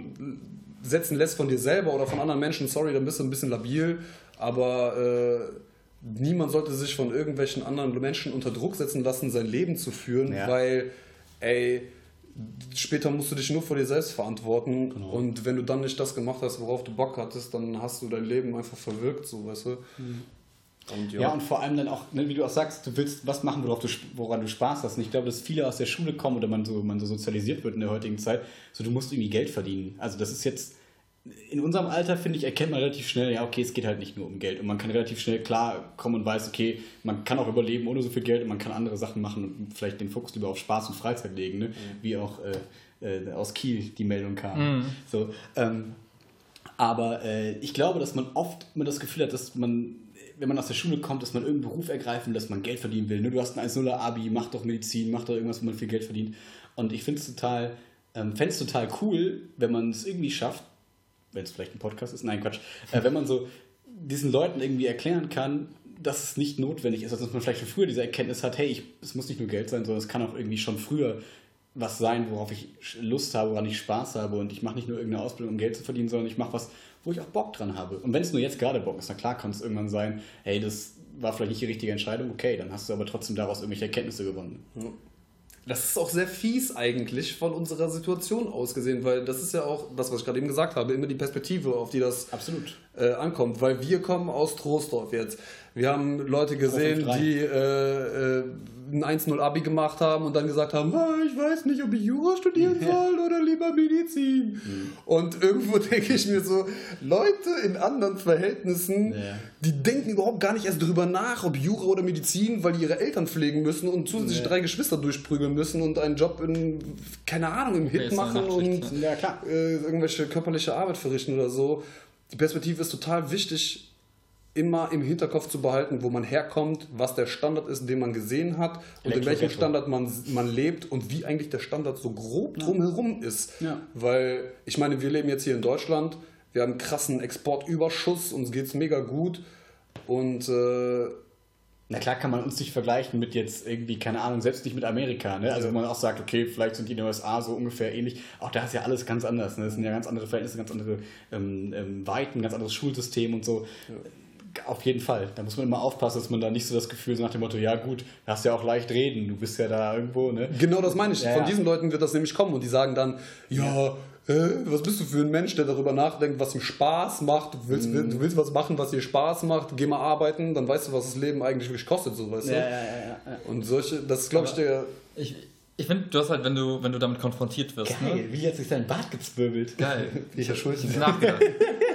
setzen lässt von dir selber oder von anderen Menschen, sorry, dann bist du ein bisschen labil, aber äh, niemand sollte sich von irgendwelchen anderen Menschen unter Druck setzen lassen, sein Leben zu führen, Ja. weil, ey, später musst du dich nur vor dir selbst verantworten Genau. und wenn du dann nicht das gemacht hast, worauf du Bock hattest, dann hast du dein Leben einfach verwirkt, so, weißt du. Und Ja. und vor allem dann auch, ne, wie du auch sagst, du willst was machen, worauf du, woran du Spaß hast. Und ich glaube, dass viele aus der Schule kommen oder man so, man so sozialisiert wird in der heutigen Zeit, so du musst irgendwie Geld verdienen. Also das ist jetzt, in unserem Alter, finde ich, erkennt man relativ schnell, ja, okay, es geht halt nicht nur um Geld. Und man kann relativ schnell klar kommen und weiß, okay, man kann auch überleben ohne so viel Geld und man kann andere Sachen machen und vielleicht den Fokus lieber auf Spaß und Freizeit legen, ne? wie auch äh, äh, aus Kiel die Meldung kam. So, ähm, aber äh, ich glaube, dass man oft immer das Gefühl hat, dass man, wenn man aus der Schule kommt, dass man irgendeinen Beruf ergreifen will, dass man Geld verdienen will. Ne? Du hast ein 1-0-Abi, mach doch Medizin, mach doch irgendwas, wo man viel Geld verdient. Und ich finde es total, ähm, fände es total cool, wenn man es irgendwie schafft, wenn es vielleicht ein Podcast ist, nein, Quatsch, äh, wenn man so diesen Leuten irgendwie erklären kann, dass es nicht notwendig ist, also dass man vielleicht schon früher diese Erkenntnis hat, hey, ich, es muss nicht nur Geld sein, sondern es kann auch irgendwie schon früher was sein, worauf ich Lust habe, woran ich Spaß habe und ich mache nicht nur irgendeine Ausbildung, um Geld zu verdienen, sondern ich mache was, wo ich auch Bock dran habe. Und wenn es nur jetzt gerade Bock ist, na klar kann es irgendwann sein, hey, das war vielleicht nicht die richtige Entscheidung, okay, dann hast du aber trotzdem daraus irgendwelche Erkenntnisse gewonnen. Das ist auch sehr fies eigentlich von unserer Situation aus gesehen, weil das ist ja auch das, was ich gerade eben gesagt habe, immer die Perspektive, auf die das Absolut. äh, ankommt. Weil wir kommen aus Troisdorf jetzt. Wir haben Leute gesehen, 5-3. die äh, äh, ein 1-0 Abi gemacht haben und dann gesagt haben, ah, ich weiß nicht, ob ich Jura studieren soll oder lieber Medizin. Und irgendwo denke ich mir so, Leute in anderen Verhältnissen, Ja. die denken überhaupt gar nicht erst drüber nach, ob Jura oder Medizin, weil die ihre Eltern pflegen müssen und zusätzlich Ja. drei Geschwister durchprügeln müssen und einen Job in, keine Ahnung, im Hit machen und klar. äh, irgendwelche körperliche Arbeit verrichten oder so. Die Perspektive ist total wichtig, immer im Hinterkopf zu behalten, wo man herkommt, was der Standard ist, den man gesehen hat und in welchem. Standard man, man lebt und wie eigentlich der Standard so grob drumherum ist. Ja. Weil, ich meine, wir leben jetzt hier in Deutschland, wir haben einen krassen Exportüberschuss, uns geht es mega gut und äh, Na klar kann man uns nicht vergleichen mit jetzt irgendwie, keine Ahnung, selbst nicht mit Amerika. Ne? Also wo man auch sagt, okay, vielleicht sind die in den USA so ungefähr ähnlich. Auch da ist ja alles ganz anders. Ne? Das sind ja ganz andere Verhältnisse, ganz andere ähm, ähm, Weiten, ganz anderes Schulsystem und so. Auf jeden Fall. Da muss man immer aufpassen, dass man da nicht so das Gefühl so nach dem Motto, ja gut, du hast ja auch leicht reden, du bist ja da irgendwo, ne? Genau das meine ich. Ja, Von ja. diesen Leuten wird das nämlich kommen und die sagen dann, ja, äh, was bist du für ein Mensch, der darüber nachdenkt, was ihm Spaß macht. Du willst, Mhm. du willst was machen, was dir Spaß macht. Geh mal arbeiten, dann weißt du, was das Leben eigentlich wirklich kostet, so weißt du. ja, ja, ja. Und solche, das ist, glaube ich, der. Ich, ich finde, du hast halt, wenn du, wenn du damit konfrontiert wirst, ne? Geil, wie hat sich sein Bart gezwirbelt? Geil. Ich ja schuld. Ich nachgedacht.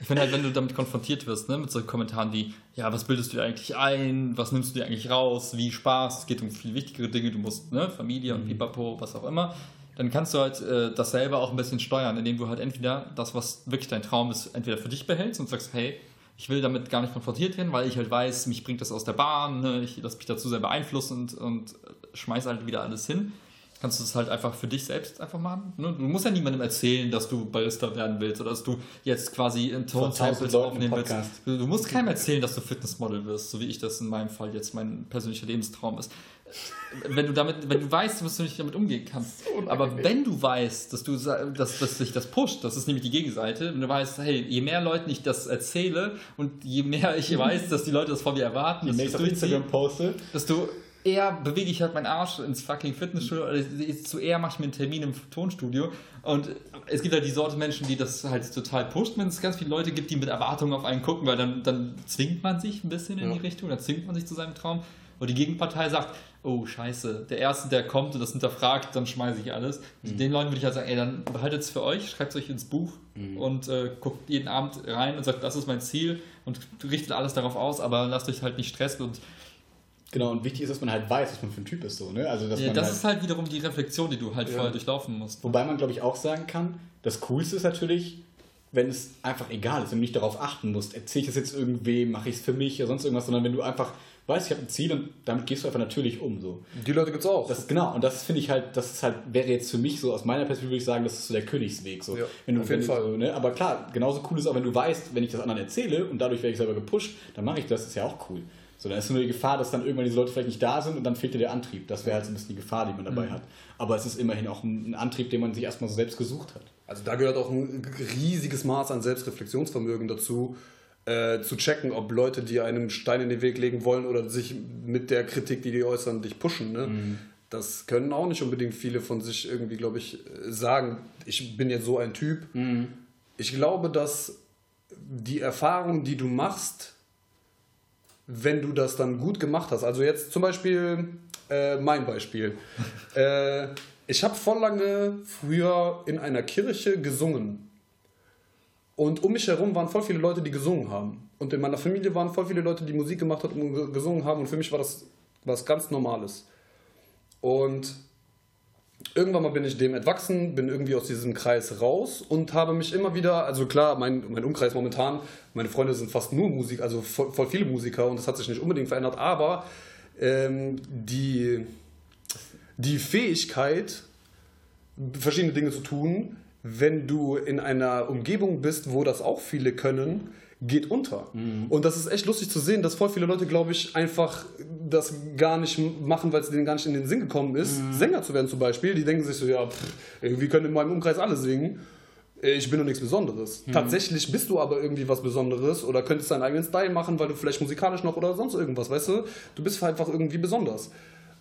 Ich finde halt, wenn du damit konfrontiert wirst, ne, mit solchen Kommentaren wie, ja, was bildest du dir eigentlich ein, was nimmst du dir eigentlich raus, wie Spaß, es geht um viel wichtigere Dinge, du musst, ne, Familie und pipapo, was auch immer, dann kannst du halt äh, das selber auch ein bisschen steuern, indem du halt entweder das, was wirklich dein Traum ist, entweder für dich behältst und sagst, hey, ich will damit gar nicht konfrontiert werden, weil ich halt weiß, mich bringt das aus der Bahn, ne, ich lasse mich dazu sehr beeinflussen und, und schmeiß halt wieder alles hin. Kannst du es halt einfach für dich selbst einfach machen. Ne? Du musst ja niemandem erzählen, dass du Barista werden willst oder dass du jetzt quasi in im aufnehmen willst. Du, du musst keinem erzählen, dass du Fitnessmodel wirst, so wie ich das in meinem Fall jetzt mein persönlicher Lebenstraum ist. Wenn du damit, wenn du weißt, dass du nicht damit umgehen kannst. Aber wenn du weißt, dass du dass, dass sich das pusht, das ist nämlich die Gegenseite, wenn du weißt, hey, je mehr Leuten ich das erzähle und je mehr ich weiß, dass die Leute das von mir erwarten, Die dass ich nächste das auf Instagram poste. desto eher bewege ich halt meinen Arsch ins fucking Fitnessstudio, oder desto eher mache ich mir einen Termin im Tonstudio. Und es gibt halt die Sorte Menschen, die das halt total pusht, wenn es ganz viele Leute gibt, die mit Erwartungen auf einen gucken, weil dann, dann zwingt man sich ein bisschen in Ja. die Richtung, dann zwingt man sich zu seinem Traum. Und die Gegenpartei sagt, oh scheiße, der Erste, der kommt und das hinterfragt, dann schmeiße ich alles. Den Leuten würde ich halt sagen, ey, dann behaltet es für euch, schreibt es euch ins Buch und äh, guckt jeden Abend rein und sagt, das ist mein Ziel und richtet alles darauf aus, aber lasst euch halt nicht stressen und Genau, und wichtig ist, dass man halt weiß, was man für ein Typ ist. So, ne? also, dass Ja, man das halt, ist halt wiederum die Reflexion, die du halt Ja. vorher durchlaufen musst. Wobei man, glaube ich, auch sagen kann, das Coolste ist natürlich, wenn es einfach egal ist, wenn du nicht darauf achten musst, erzähle ich das jetzt irgendwem, mache ich es für mich oder sonst irgendwas, sondern wenn du einfach weißt, ich habe ein Ziel und damit gehst du einfach natürlich um. So. Die Leute gibt's auch. Das, genau, und das finde ich halt, das ist halt, wäre jetzt für mich so, aus meiner Perspektive würde ich sagen, das ist so der Königsweg. So. Ja, wenn du, auf jeden Fall. So, ne? Aber klar, genauso cool ist auch, wenn du weißt, wenn ich das anderen erzähle und dadurch werde ich selber gepusht, dann mache ich das, ist ja auch cool. So, dann ist nur die Gefahr, dass dann irgendwann diese Leute vielleicht nicht da sind und dann fehlt dir der Antrieb. Das wäre halt so ein bisschen die Gefahr, die man dabei Mhm. hat. Aber es ist immerhin auch ein, Antrieb, den man sich erstmal so selbst gesucht hat. Also da gehört auch ein riesiges Maß an Selbstreflexionsvermögen dazu, äh, zu checken, ob Leute, die einem Stein in den Weg legen wollen oder sich mit der Kritik, die die äußern, dich pushen. Ne? Das können auch nicht unbedingt viele von sich irgendwie, glaube ich, sagen, ich bin jetzt so ein Typ. Ich glaube, dass die Erfahrung, die du machst, wenn du das dann gut gemacht hast. Also jetzt zum Beispiel äh, mein Beispiel. äh, ich habe voll lange früher in einer Kirche gesungen. Und um mich herum waren voll viele Leute, die gesungen haben. Und in meiner Familie waren voll viele Leute, die Musik gemacht haben und ge- gesungen haben. Und für mich war das was ganz Normales. Und irgendwann mal bin ich dem entwachsen, bin irgendwie aus diesem Kreis raus und habe mich immer wieder, also klar, mein, mein Umkreis momentan, meine Freunde sind fast nur Musik, also voll, voll viele Musiker und das hat sich nicht unbedingt verändert, aber ähm, die, die Fähigkeit, verschiedene Dinge zu tun, wenn du in einer Umgebung bist, wo das auch viele können, geht unter. Und das ist echt lustig zu sehen, dass voll viele Leute, glaube ich, einfach das gar nicht machen, weil es denen gar nicht in den Sinn gekommen ist, Sänger zu werden zum Beispiel. Die denken sich so, ja, pff, irgendwie können in meinem Umkreis alle singen. Ich bin doch nichts Besonderes. Tatsächlich bist du aber irgendwie was Besonderes oder könntest deinen eigenen Style machen, weil du vielleicht musikalisch noch oder sonst irgendwas, weißt du? Du bist einfach irgendwie besonders.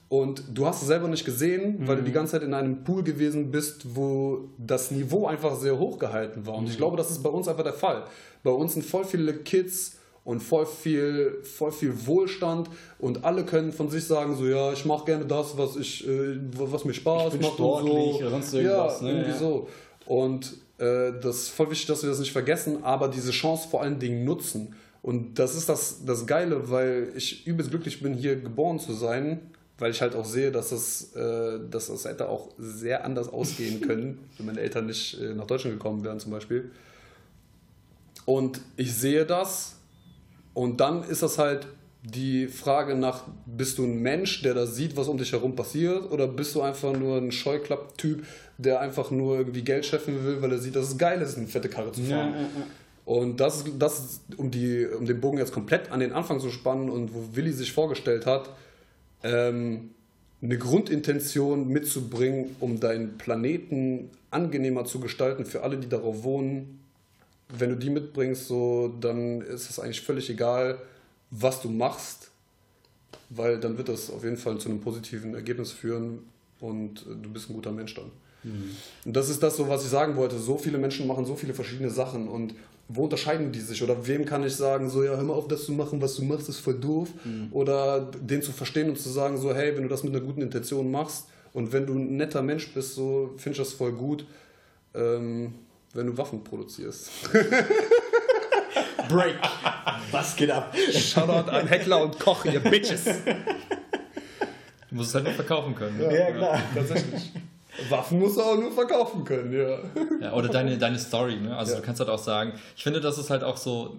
Und du hast es selber nicht gesehen, weil du die ganze Zeit in einem Pool gewesen bist, wo das Niveau einfach sehr hoch gehalten war. Und ich glaube, das ist bei uns einfach der Fall. Bei uns sind voll viele Kids und voll viel, voll viel Wohlstand und alle können von sich sagen, so ja, ich mache gerne das, was ich, äh, was mir Spaß Ich bin macht sportlich und so. oder sonst irgendwas, Ja, ne? irgendwie Ja. so. Und äh, das ist voll wichtig, dass wir das nicht vergessen, aber diese Chance vor allen Dingen nutzen. Und das ist das, das Geile, weil ich übelst glücklich bin, hier geboren zu sein, weil ich halt auch sehe, dass das, äh, dass das hätte auch sehr anders ausgehen können, wenn meine Eltern nicht äh, nach Deutschland gekommen wären zum Beispiel. Und ich sehe das und dann ist das halt die Frage nach, bist du ein Mensch, der da sieht, was um dich herum passiert, oder bist du einfach nur ein Scheuklapp-Typ, der einfach nur irgendwie Geld scheffeln will, weil er sieht, dass es geil ist, eine fette Karre zu fahren. Und das, ist- das ist, um, die, um den Bogen jetzt komplett an den Anfang zu spannen und wo Willi sich vorgestellt hat, ähm, eine Grundintention mitzubringen, um deinen Planeten angenehmer zu gestalten für alle, die darauf wohnen. Wenn du die mitbringst, so, dann ist es eigentlich völlig egal, was du machst, weil dann wird das auf jeden Fall zu einem positiven Ergebnis führen und äh, du bist ein guter Mensch dann. Und das ist das, so, was ich sagen wollte. So viele Menschen machen so viele verschiedene Sachen und wo unterscheiden die sich? Oder wem kann ich sagen, so, ja, hör mal auf, das zu machen, was du machst, ist voll doof. Oder den zu verstehen und zu sagen, so, hey, wenn du das mit einer guten Intention machst und wenn du ein netter Mensch bist, so, finde ich das voll gut, ähm, wenn du Waffen produzierst. Break. Was geht ab? Shoutout an Heckler und Koch, ihr Bitches. Du musst es halt nur verkaufen können. Ja, klar. Tatsächlich. Waffen musst du auch nur verkaufen können, ja. Ja, oder deine, deine Story, ne? Also Ja. du kannst halt auch sagen, ich finde, das ist halt auch so,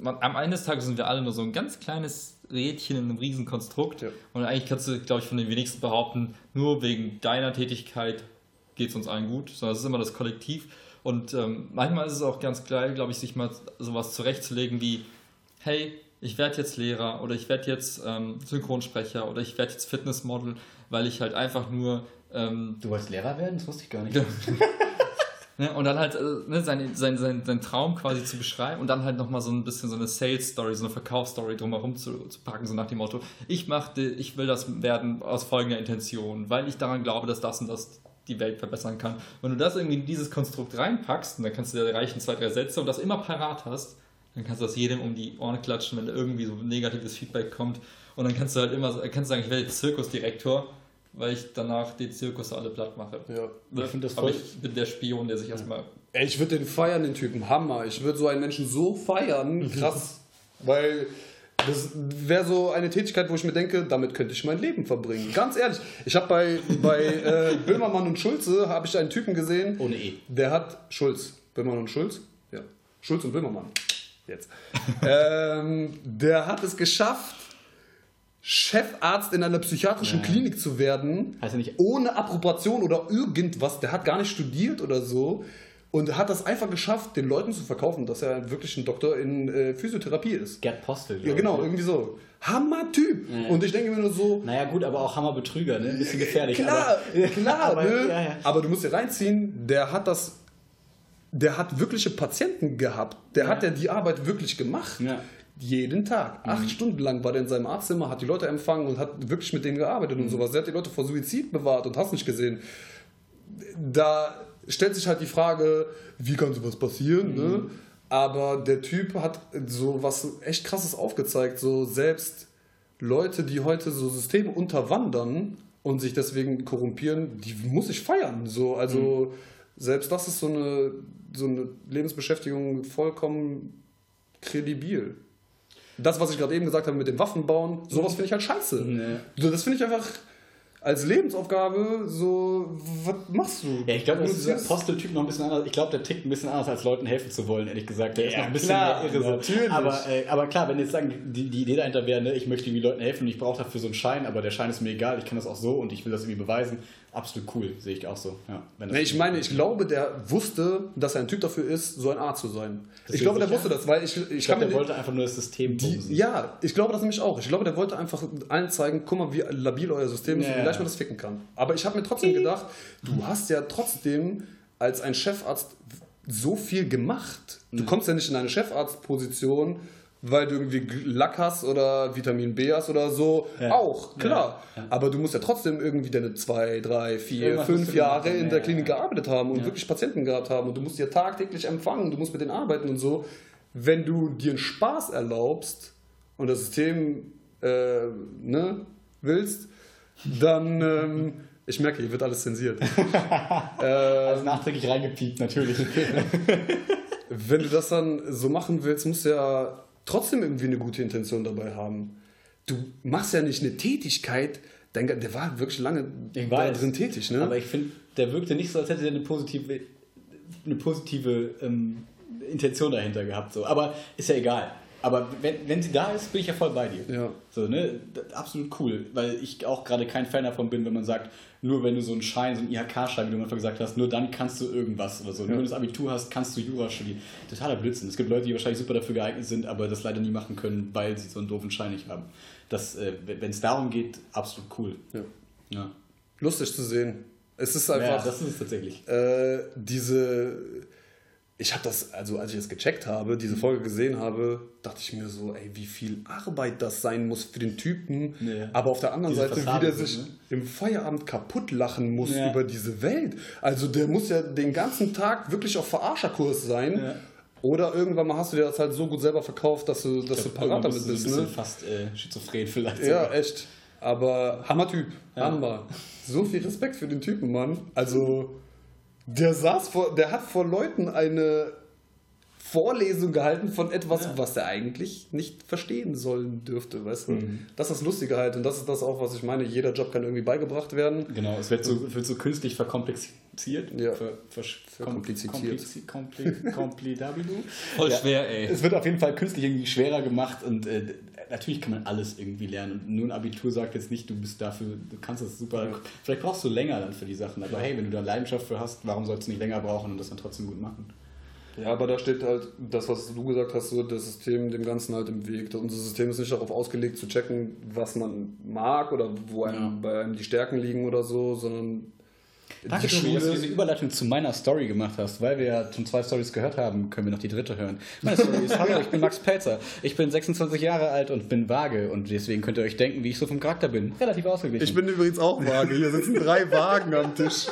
man, am Ende des Tages sind wir alle nur so ein ganz kleines Rädchen in einem riesen Konstrukt. Ja. Und eigentlich kannst du, glaube ich, von den wenigsten behaupten, nur wegen deiner Tätigkeit geht es uns allen gut, sondern es ist immer das Kollektiv. Und ähm, manchmal ist es auch ganz geil, glaube ich, sich mal sowas zurechtzulegen wie, hey, ich werde jetzt Lehrer oder ich werde jetzt ähm, Synchronsprecher oder ich werde jetzt Fitnessmodel, weil ich halt einfach nur ähm, Du wolltest Lehrer werden? Das wusste ich gar nicht. Ne, und dann halt äh, ne, seinen sein, sein, sein Traum quasi zu beschreiben und dann halt nochmal so ein bisschen so eine Sales-Story, so eine Verkaufsstory drumherum zu, zu packen, so nach dem Motto, ich machte, ich will das werden aus folgender Intention, weil ich daran glaube, dass das und das die Welt verbessern kann. Wenn du das irgendwie in dieses Konstrukt reinpackst, und dann kannst du dir reichen zwei, drei Sätze und das immer parat hast, dann kannst du das jedem um die Ohren klatschen, wenn irgendwie so negatives Feedback kommt. Und dann kannst du halt immer kannst du sagen, ich werde jetzt Zirkusdirektor, weil ich danach die Zirkus alle platt mache. Ja. Ich find das Aber voll- ich bin der Spion, der sich erstmal Ey, ich würde den feiern, den Typen. Hammer. Ich würde so einen Menschen so feiern. Krass. Weil das wäre so eine Tätigkeit, wo ich mir denke, damit könnte ich mein Leben verbringen. Ganz ehrlich. Ich habe bei, bei äh, Böhmermann und Schulze habe ich einen Typen gesehen. Ohne E. Der hat Schulz. Böhmermann und Schulz? Ja. Schulz und Böhmermann. Jetzt. ähm, der hat es geschafft, Chefarzt in einer psychiatrischen Ja. Klinik zu werden. Er nicht- ohne Approbation oder irgendwas. Der hat gar nicht studiert oder so. Und hat das einfach geschafft, den Leuten zu verkaufen, dass er wirklich ein Doktor in äh, Physiotherapie ist. Gerd Postel. Ja, genau, ich. irgendwie so. Hammer-Typ. Und ich denke mir nur so, Naja, gut, aber auch Hammerbetrüger, ne? Ein bisschen gefährlich. Klar, aber, klar, aber, ne? ja, ja. Aber du musst dir reinziehen, der hat das, der hat wirkliche Patienten gehabt. Der Ja. hat ja die Arbeit wirklich gemacht. Mhm. Jeden Tag. Acht Stunden lang war der in seinem Arztzimmer, hat die Leute empfangen und hat wirklich mit denen gearbeitet Mhm. und sowas. Der hat die Leute vor Suizid bewahrt und hast nicht gesehen. Da stellt sich halt die Frage, wie kann sowas passieren, ne? Aber der Typ hat so was echt krasses aufgezeigt, so selbst Leute, die heute so Systeme unterwandern und sich deswegen korrumpieren, die muss ich feiern. So, also selbst das ist so eine, so eine Lebensbeschäftigung vollkommen kredibil. Das, was ich gerade eben gesagt habe mit dem Waffenbauen, sowas finde ich halt scheiße. Nee. Das finde ich einfach als Lebensaufgabe so, was machst du? Ja, ich glaube, das ist dieser Produzierst- Posteltyp noch ein bisschen anders. Ich glaube, der tickt ein bisschen anders, als Leuten helfen zu wollen, ehrlich gesagt. Der ist Ja, noch ein bisschen klar, mehr irre. Natürlich. Aber, äh, aber klar, wenn jetzt sagen, die, die Idee dahinter wäre, ne, ich möchte irgendwie Leuten helfen und ich brauche dafür so einen Schein, aber der Schein ist mir egal, ich kann das auch so und ich will das irgendwie beweisen. Absolut cool, sehe ich auch so. Ja, Nee, ich meine, ich glaube, der wusste, dass er ein Typ dafür ist, so ein Arzt zu sein. Das ich glaube, der sicher? wusste das, weil ich, ich, ich glaube, der wollte einfach nur das System die, bumsen. Ja, ich glaube das nämlich auch. Ich glaube, der wollte einfach allen zeigen, guck mal, wie labil euer System ist Ja, und wie leicht man das ficken kann. Aber ich habe mir trotzdem gedacht, du hast ja trotzdem als ein Chefarzt so viel gemacht. Du kommst ja nicht in eine Chefarztposition, weil du irgendwie Lack hast oder Vitamin B hast oder so. Ja. Auch, klar. Ja. Aber du musst ja trotzdem irgendwie deine zwei, drei, vier, fünf Jahre in der Klinik gearbeitet haben und wirklich Patienten gehabt haben und du musst ja tagtäglich empfangen, du musst mit denen arbeiten und so. Wenn du dir einen Spaß erlaubst und das System äh, ne, willst, dann, ähm, ich merke, hier wird alles zensiert. Also nachträglich reingepiept, natürlich. Wenn du das dann so machen willst, musst du ja trotzdem irgendwie eine gute Intention dabei haben. Du machst ja nicht eine Tätigkeit, dein, der war wirklich lange Ich da weiß. drin tätig, ne? Aber ich finde, der wirkte nicht so, als hätte er eine positive, eine positive ähm, Intention dahinter gehabt. So. Aber ist ja egal. Aber wenn, wenn sie da ist, bin ich ja voll bei dir. Ja. So, ne? Absolut cool. Weil ich auch gerade kein Fan davon bin, wenn man sagt, nur wenn du so einen Schein, so einen IHK-Schein, wie du am Anfang gesagt hast, nur dann kannst du irgendwas oder so. Nur wenn du das Abitur hast, kannst du Jura studieren. Totaler Blödsinn. Es gibt Leute, die wahrscheinlich super dafür geeignet sind, aber das leider nie machen können, weil sie so einen doofen Schein nicht haben. Das, äh, wenn es darum geht, absolut cool. ja. Ja. Lustig zu sehen. Es ist Ja, einfach. das ist es tatsächlich. äh, diese. Ich habe das, also als ich es gecheckt habe, diese Folge gesehen habe, dachte ich mir so, ey, wie viel Arbeit das sein muss für den Typen. Ja. Aber auf der anderen Diese Seite, wie Fassade der so, sich ne? im Feierabend kaputt lachen muss Ja. über diese Welt. Also der muss ja den ganzen Tag wirklich auf Verarscherkurs sein. Ja. Oder irgendwann mal hast du dir das halt so gut selber verkauft, dass du, dass du parat damit bist bist. Ne? fast äh, schizophren vielleicht. Ja, sogar. echt. Aber Hammertyp. Hammer. So viel Respekt für den Typen, Mann. Also, der saß vor, der hat vor Leuten eine Vorlesung gehalten von etwas, was er eigentlich nicht verstehen sollen dürfte, weißt du? Mhm. Das ist das Lustige halt und das ist das auch, was ich meine. Jeder Job kann irgendwie beigebracht werden. Genau, es wird so, wird so künstlich verkomplexiert. Ja. Ver, ver, Verkompliziert. komplizi- kompli- Komplidabilu. Voll Ja. schwer, ey. Es wird auf jeden Fall künstlich irgendwie schwerer gemacht und äh, natürlich kann man alles irgendwie lernen. Und nur ein Abitur sagt jetzt nicht, du bist dafür, du kannst das super. Vielleicht brauchst du länger dann für die Sachen. Aber hey, wenn du da Leidenschaft für hast, warum sollst du nicht länger brauchen und das dann trotzdem gut machen? Ja, aber da steht halt das, was du gesagt hast, so das System dem Ganzen halt im Weg. Unser System ist nicht darauf ausgelegt zu checken, was man mag oder wo einem, Ja. bei einem die Stärken liegen oder so, sondern Danke, die Tobi, dass du diese Überleitung zu meiner Story gemacht hast, weil wir ja schon zwei Stories gehört haben, können wir noch die dritte hören. Meine Story ist, hallo, ich bin Max Pelzer. Ich bin 26 Jahre alt und bin vage und deswegen könnt ihr euch denken, wie ich so vom Charakter bin. Relativ ausgeglichen. Ich bin übrigens auch vage. Hier sitzen drei Wagen am Tisch.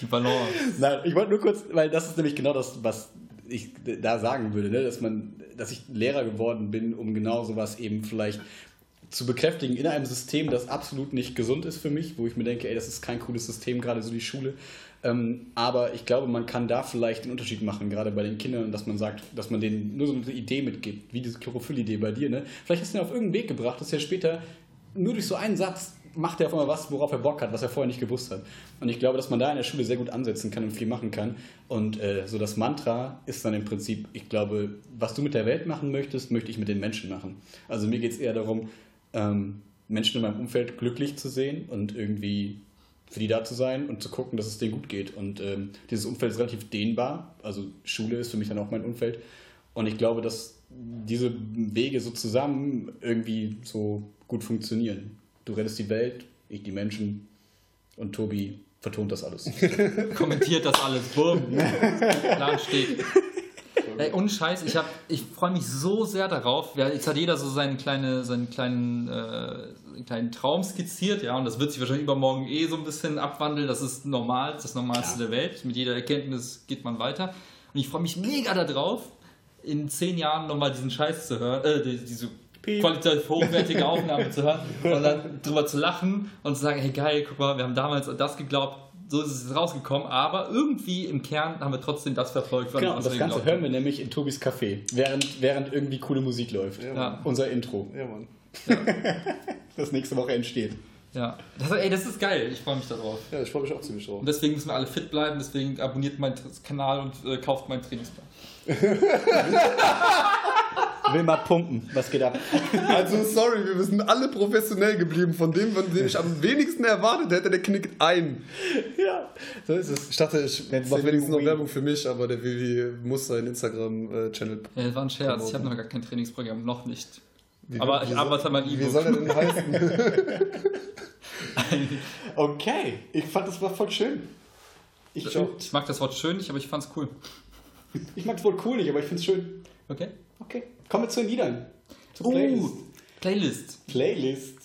Die Balance. Nein, ich wollte nur kurz, weil das ist nämlich genau das, was ich da sagen würde, ne? dass man, dass ich Lehrer geworden bin, um genau sowas eben vielleicht zu bekräftigen in einem System, das absolut nicht gesund ist für mich, wo ich mir denke, ey, das ist kein cooles System, gerade so die Schule. Ähm, aber ich glaube, man kann da vielleicht einen Unterschied machen, gerade bei den Kindern, dass man sagt, dass man denen nur so eine Idee mitgibt, wie diese Chlorophyll-Idee bei dir. Ne? Vielleicht hast du ihn auf irgendeinen Weg gebracht, dass er später nur durch so einen Satz macht er auf einmal was, worauf er Bock hat, was er vorher nicht gewusst hat. Und ich glaube, dass man da in der Schule sehr gut ansetzen kann und viel machen kann. Und äh, so das Mantra ist dann im Prinzip, ich glaube, was du mit der Welt machen möchtest, möchte ich mit den Menschen machen. Also mir geht es eher darum, ähm, Menschen in meinem Umfeld glücklich zu sehen und irgendwie für die da zu sein und zu gucken, dass es denen gut geht. Und ähm, dieses Umfeld ist relativ dehnbar. Also Schule ist für mich dann auch mein Umfeld. Und ich glaube, dass diese Wege so zusammen irgendwie so gut funktionieren. Du rettest die Welt, ich die Menschen und Tobi vertont das alles. Kommentiert das alles. Bumm. Plan steht. Ey, ohne Scheiß, ich, hab- ich freue mich so sehr darauf. Ja, Jetzt hat jeder so seinen, kleine, seinen kleinen, äh, kleinen Traum skizziert, ja, und das wird sich wahrscheinlich übermorgen eh so ein bisschen abwandeln. Das ist normal, das ist das Normalste der Welt. Mit jeder Erkenntnis geht man weiter. Und ich freue mich mega darauf, in zehn Jahren nochmal diesen Scheiß zu hören, äh, die- diese qualitativ hochwertige Aufnahme zu hören und dann drüber zu lachen und zu sagen, hey geil, guck mal, wir haben damals an das geglaubt, so ist es rausgekommen, aber irgendwie im Kern haben wir trotzdem das verfolgt, was Genau, und das Ganze hören wir nämlich in Tobis Café, während, während irgendwie coole Musik läuft. Ja. Unser Intro, Ja, Mann. das nächste Woche entsteht. Ja, das, ey, das ist geil, ich freue mich darauf. Ja, ich freue mich auch ziemlich drauf. Und deswegen müssen wir alle fit bleiben, deswegen abonniert meinen Kanal und äh, kauft meinen Trainingsplan. Will mal pumpen, was geht ab? Also, sorry, wir sind alle professionell geblieben. Von dem, von dem ich am wenigsten erwartet hätte, der knickt ein. ja, so ist es. Ich dachte, ich mache wenigstens noch Werbung für mich, aber der Vivi muss seinen Instagram-Channel. Ja, das war ein Scherz, ich habe noch gar kein Trainingsprogramm, noch nicht. Wie- aber wie ich arbeite an meinem Wie soll er denn heißen? Okay, ich fand das war voll schön. Ich, auch. Ich mag das Wort schön nicht, aber ich fand's cool. ich mag es wohl cool nicht, aber ich finde es schön. Okay? Okay, kommen wir zu den Liedern. Zur Uh, Playlist. Playlist. Playlist.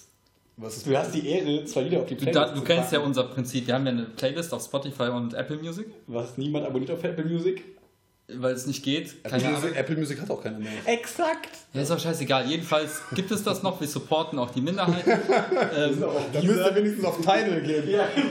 Was ist Du hast die Ehre, zwei Lieder auf die Du, Playlist da, du kennst ja unser Prinzip. Wir haben ja eine Playlist auf Spotify und Apple Music, Was niemand abonniert auf Apple Music? Weil es nicht geht. Apple Keine Music. Apple Music hat auch keiner mehr. Exakt. Ja, ist auch scheißegal. Jedenfalls gibt es das noch. Wir supporten auch die Minderheiten. ähm, Da müsst ihr wenigstens auf Tidal gehen.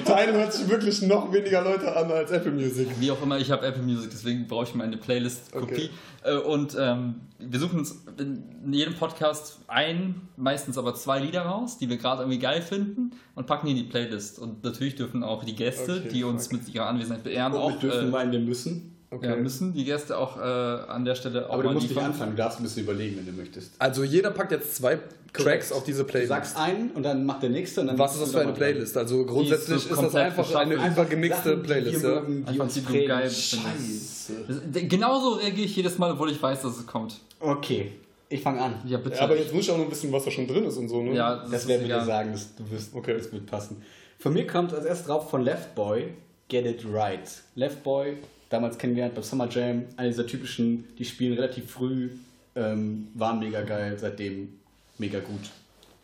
Tidal hört sich wirklich noch weniger Leute an als Apple Music. wie auch immer, ich habe Apple Music, deswegen brauche ich meine Playlist-Kopie. Okay. Äh, Und ähm, wir suchen uns in jedem Podcast ein, meistens aber zwei Lieder raus, die wir gerade irgendwie geil finden und packen die in die Playlist. Und natürlich dürfen auch die Gäste, Okay, die uns mit ihrer Anwesenheit beehren, Und wir auch dürfen äh, meinen, wir müssen. Ja, müssen die Gäste auch äh, an der Stelle auch Aber du musst nicht anfangen, du darfst ein bisschen überlegen, wenn du möchtest. Also jeder packt jetzt zwei Tracks auf diese Du Playlist. sagst einen und dann macht der nächste und dann Was ist das für eine Playlist? Also grundsätzlich ist so ist das einfach eine übergemixte Playlist, ja? Die Einfach uns die du geil. Scheiße. Das- Genauso reagiere ich jedes Mal, obwohl ich weiß, dass es kommt. Okay, ich fange an. Ja, bitte. Aber jetzt muss ich auch noch wissen, was da schon drin ist und so, ne? Ja, Das ist werden wir dir sagen, das, du wirst, Okay. das wird passen. Von mir kommt als erstes drauf von Left Boy, Get It Right. Left Boy, damals kennengelernt beim Summer Jam, einer dieser typischen, die spielen relativ früh, ähm, waren mega geil, seitdem mega gut.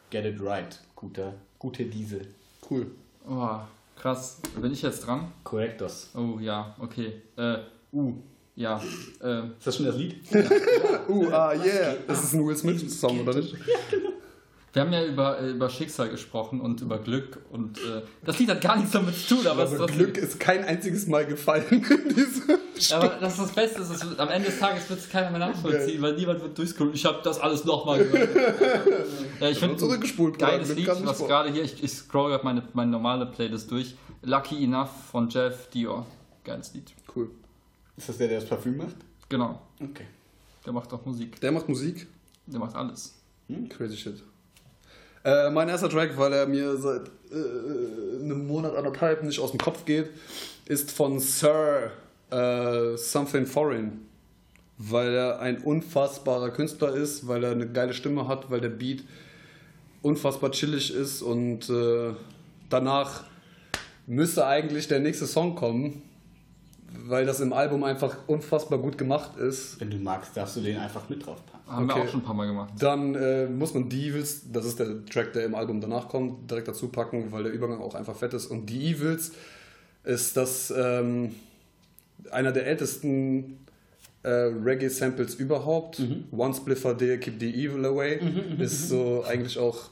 Get It Right, guter, gute Diesel. Cool. Oh, krass. Bin ich jetzt dran? Korrektos. Oh ja, okay. Äh, uh, ja. Äh, Ist das schon das Lied? Uh, ah, yeah. Das ist ein Will Smith-Song, oder nicht? Wir haben ja über, äh, über Schicksal gesprochen und über Glück und äh, das Lied hat gar nichts damit zu tun, aber, trotzdem- Glück ist kein einziges Mal gefallen in diese aber das ist das Beste, es ist, am Ende des Tages wird es keiner mehr nachvollziehen, weil niemand wird durchscrollen. Ich habe das alles nochmal gehört. ja, ich finde zurückgespult, geiles Lied, was gerade hier, ich, ich scroll gerade meine, meine normale Playlist durch. Lucky Enough von Jeff Dior. Geiles Lied. Cool. Ist das der, der das Parfüm macht? Genau. Okay. Der macht auch Musik. Der macht Musik. Der macht alles. Crazy shit. Äh, mein erster Track, weil er mir seit äh, einem Monat, anderthalb nicht aus dem Kopf geht, ist von Sir äh, Something Foreign. Weil er ein unfassbarer Künstler ist, weil er eine geile Stimme hat, weil der Beat unfassbar chillig ist und äh, danach müsste eigentlich der nächste Song kommen, weil das im Album einfach unfassbar gut gemacht ist. Wenn du magst, darfst du den einfach mit drauf packen. Haben wir Okay. auch schon ein paar Mal gemacht. Dann äh, muss man die Evils, das ist der Track, der im Album danach kommt, direkt dazu packen, weil der Übergang auch einfach fett ist. Und die Evils ist das ähm, einer der ältesten äh, Reggae-Samples überhaupt. One Spliffer Day, Keep the Evil Away. ist so eigentlich auch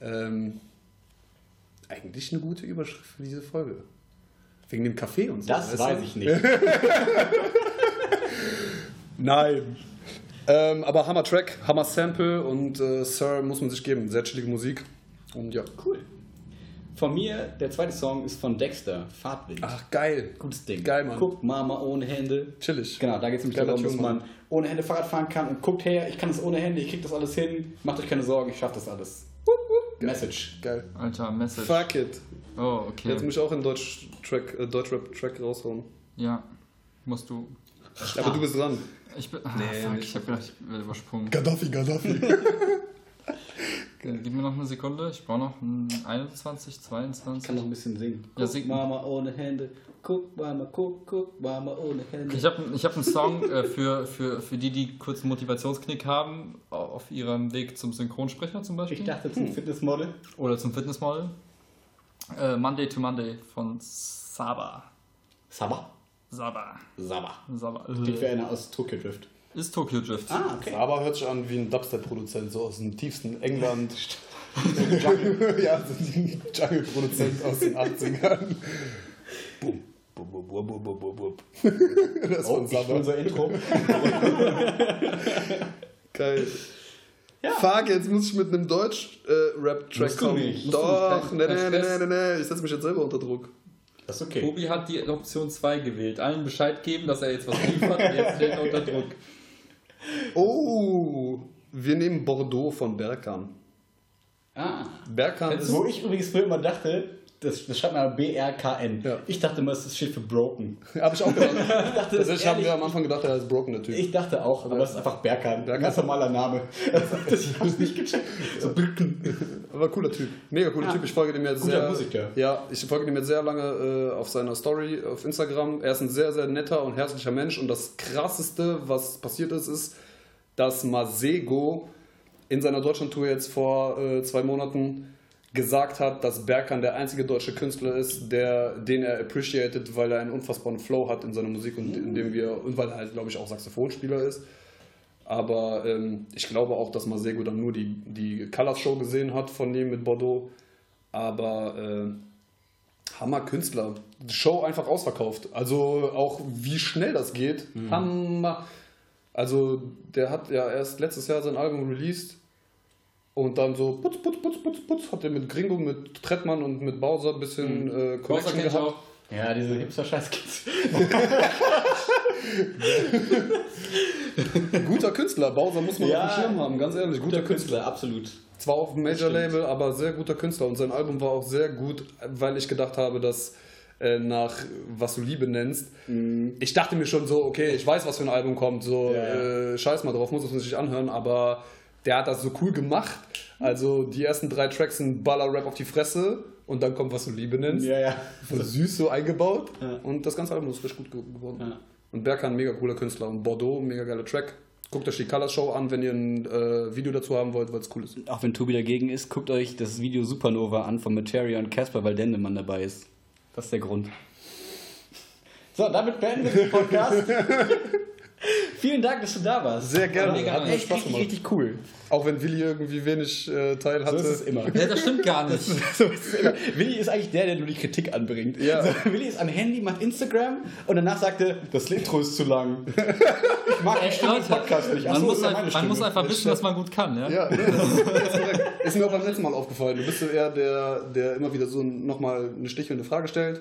ähm, eigentlich eine gute Überschrift für diese Folge. Wegen dem Kaffee und so. Das weiß du? ich nicht. Nein. Ähm, aber Hammer Track, Hammer Sample und äh, Sir muss man sich geben. Sehr chillige Musik. Und ja. Cool. Von mir, der zweite Song ist von Dexter, Fahrtwind. Ach, geil. Gutes Ding. Geil, Mann. Guck, Mama ohne Hände. Chillig. Genau, da geht es nämlich darum, dass man Mann. ohne Hände Fahrrad fahren kann und guckt her, ich kann das ohne Hände, ich krieg das alles hin, macht euch keine Sorgen, ich schaff das alles. Message. Geil. Alter, Message. Fuck it. Oh, okay. Jetzt muss ich auch einen Deutsch-Track, äh, Deutschrap-Track raushauen. Ja, musst du. Aber du bist dran. Ich bin. Ah, Nee, fuck, ich hab gedacht, ich werde übersprungen. Gaddafi, Gaddafi. Gib mir noch eine Sekunde. Ich brauche noch ein 21, Ich 22. kann noch ein bisschen singen. Ja, Guck, sing. Mama ohne Hände. Guck, Mama, guck, guck, Mama ohne Hände. Ich habe ich hab einen Song äh, für, für, für die, die kurz einen Motivationsknick haben, auf ihrem Weg zum Synchronsprecher zum Beispiel. Ich dachte zum Fitnessmodel. Oder zum Fitnessmodel. Äh, Monday to Monday von Saba. Saba. Saba. Saba. Saba. Klingt wie Äh, einer aus Tokyo Drift. ist Tokyo Drift. Ah, okay. Aber hört sich an wie ein Dubstep-Produzent, so aus dem tiefsten England. ja, so ein Jungle-Produzent aus den 80ern. Bum. Bum, bum, bum, bum, bum, bum, bum. Das ist Oh, Saba. unser Intro. Geil. Ja. Fuck, jetzt muss ich mit einem Deutsch-Rap-Track du kommen. nicht. Doch, Kein nee, Stress. nee, nee, ich setze mich jetzt selber unter Druck. Das ist okay. Tobi hat die Option 2 gewählt. Allen Bescheid geben, dass er jetzt was liefert. Jetzt steht er unter Druck. Oh, wir nehmen Bordeaux von Berkan. Ah. Berkan ist... Wo ich übrigens früher immer dachte, das, das schreibt man B-R-K-N. Ja. Ich dachte immer, das steht für broken. Hab ich auch gedacht. Ich dachte, das ist haben wir am Anfang gedacht, er ist broken, Typ. Ich dachte auch, aber es ist einfach Berkan. Berkan. Ein ganz normaler Name. ich hab's nicht gecheckt. So Birken. Aber cooler Typ. Mega cooler Ja. Typ. Ich folge dem jetzt Guter sehr. Musiker. Ja, ich folge dem jetzt sehr lange äh, auf seiner Story auf Instagram. Er ist ein sehr, sehr netter und herzlicher Mensch. Und das krasseste, was passiert ist, ist, dass Masego in seiner Deutschlandtour jetzt vor äh, zwei Monaten gesagt hat, dass Berkan der einzige deutsche Künstler ist, der, den er appreciated, weil er einen unfassbaren Flow hat in seiner Musik und in dem wir, und weil er halt, glaube ich, auch Saxophonspieler ist. Aber ähm, ich glaube auch, dass Masego dann nur die, die Colors Show gesehen hat von ihm mit Bordeaux. Aber äh, Hammer Künstler. Die Show einfach ausverkauft. Also auch wie schnell das geht. Hammer. Also der hat ja erst letztes Jahr sein Album released. Und dann so putz, putz, putz, putz, putz, hat er mit Gringo, mit Trettmann und mit Bowser ein bisschen äh, Bowser Connection gehabt. auch. Ja, diese Hipster-Scheiß-Kids. Guter Künstler, Bowser muss man Ja. auf dem Schirm haben, ganz ehrlich. Guter, Künstler. absolut. Zwar auf dem. Major-Label, aber sehr guter Künstler. Und sein Album war auch sehr gut, weil ich gedacht habe, dass äh, nach was du Liebe nennst, ich dachte mir schon so, okay, ich weiß, was für ein Album kommt, so Mhm. Ja, ja. Äh, scheiß mal drauf, muss es sich anhören, aber der hat das so cool gemacht. Also die ersten drei Tracks sind Baller-Rap auf die Fresse und dann kommt was du Liebe nennst. Ja, ja. So süß so eingebaut Ja. und das ganze Album ist richtig gut ge- geworden. Ja. Und Berkan, mega cooler Künstler und Bordeaux, mega geiler Track. Guckt euch die Color Show an, wenn ihr ein äh, Video dazu haben wollt, weil es cool ist. Auch wenn Tobi dagegen ist, guckt euch das Video Supernova an von Materia und Casper, weil Dendemann dabei ist. Das ist der Grund. So, damit beenden wir den Podcast. Vielen Dank, dass du da warst. Sehr gerne. Mega Hat mir Echt Spaß richtig, gemacht. richtig cool. Auch wenn Willi irgendwie wenig äh, Teil hatte. So ist es immer. Ja, das stimmt gar nicht. So ist immer. Willi ist eigentlich der, der nur die Kritik anbringt. Ja. So, Willi ist am Handy, macht Instagram und danach sagt er, das Intro ist zu lang. Ich mag im Podcast nicht. Ach man, so, muss, meine man muss einfach wissen, was man gut kann. Ja? Ja, das ist, das ist, korrekt. ist mir auch beim letzten Mal aufgefallen. Du bist so eher der, der immer wieder so nochmal eine stichelnde Frage stellt.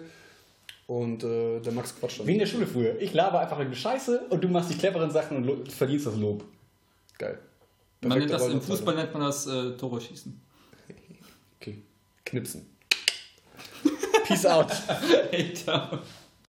Und äh, der Max quatscht dann. Wie in der Schule früher. Ich laber einfach eine Scheiße und du machst die cleveren Sachen und verdienst das Lob. Geil. Perfekte man nennt das, Im Fußball nennt man das äh, Tore schießen. Okay. Knipsen. Peace out. hey, ciao.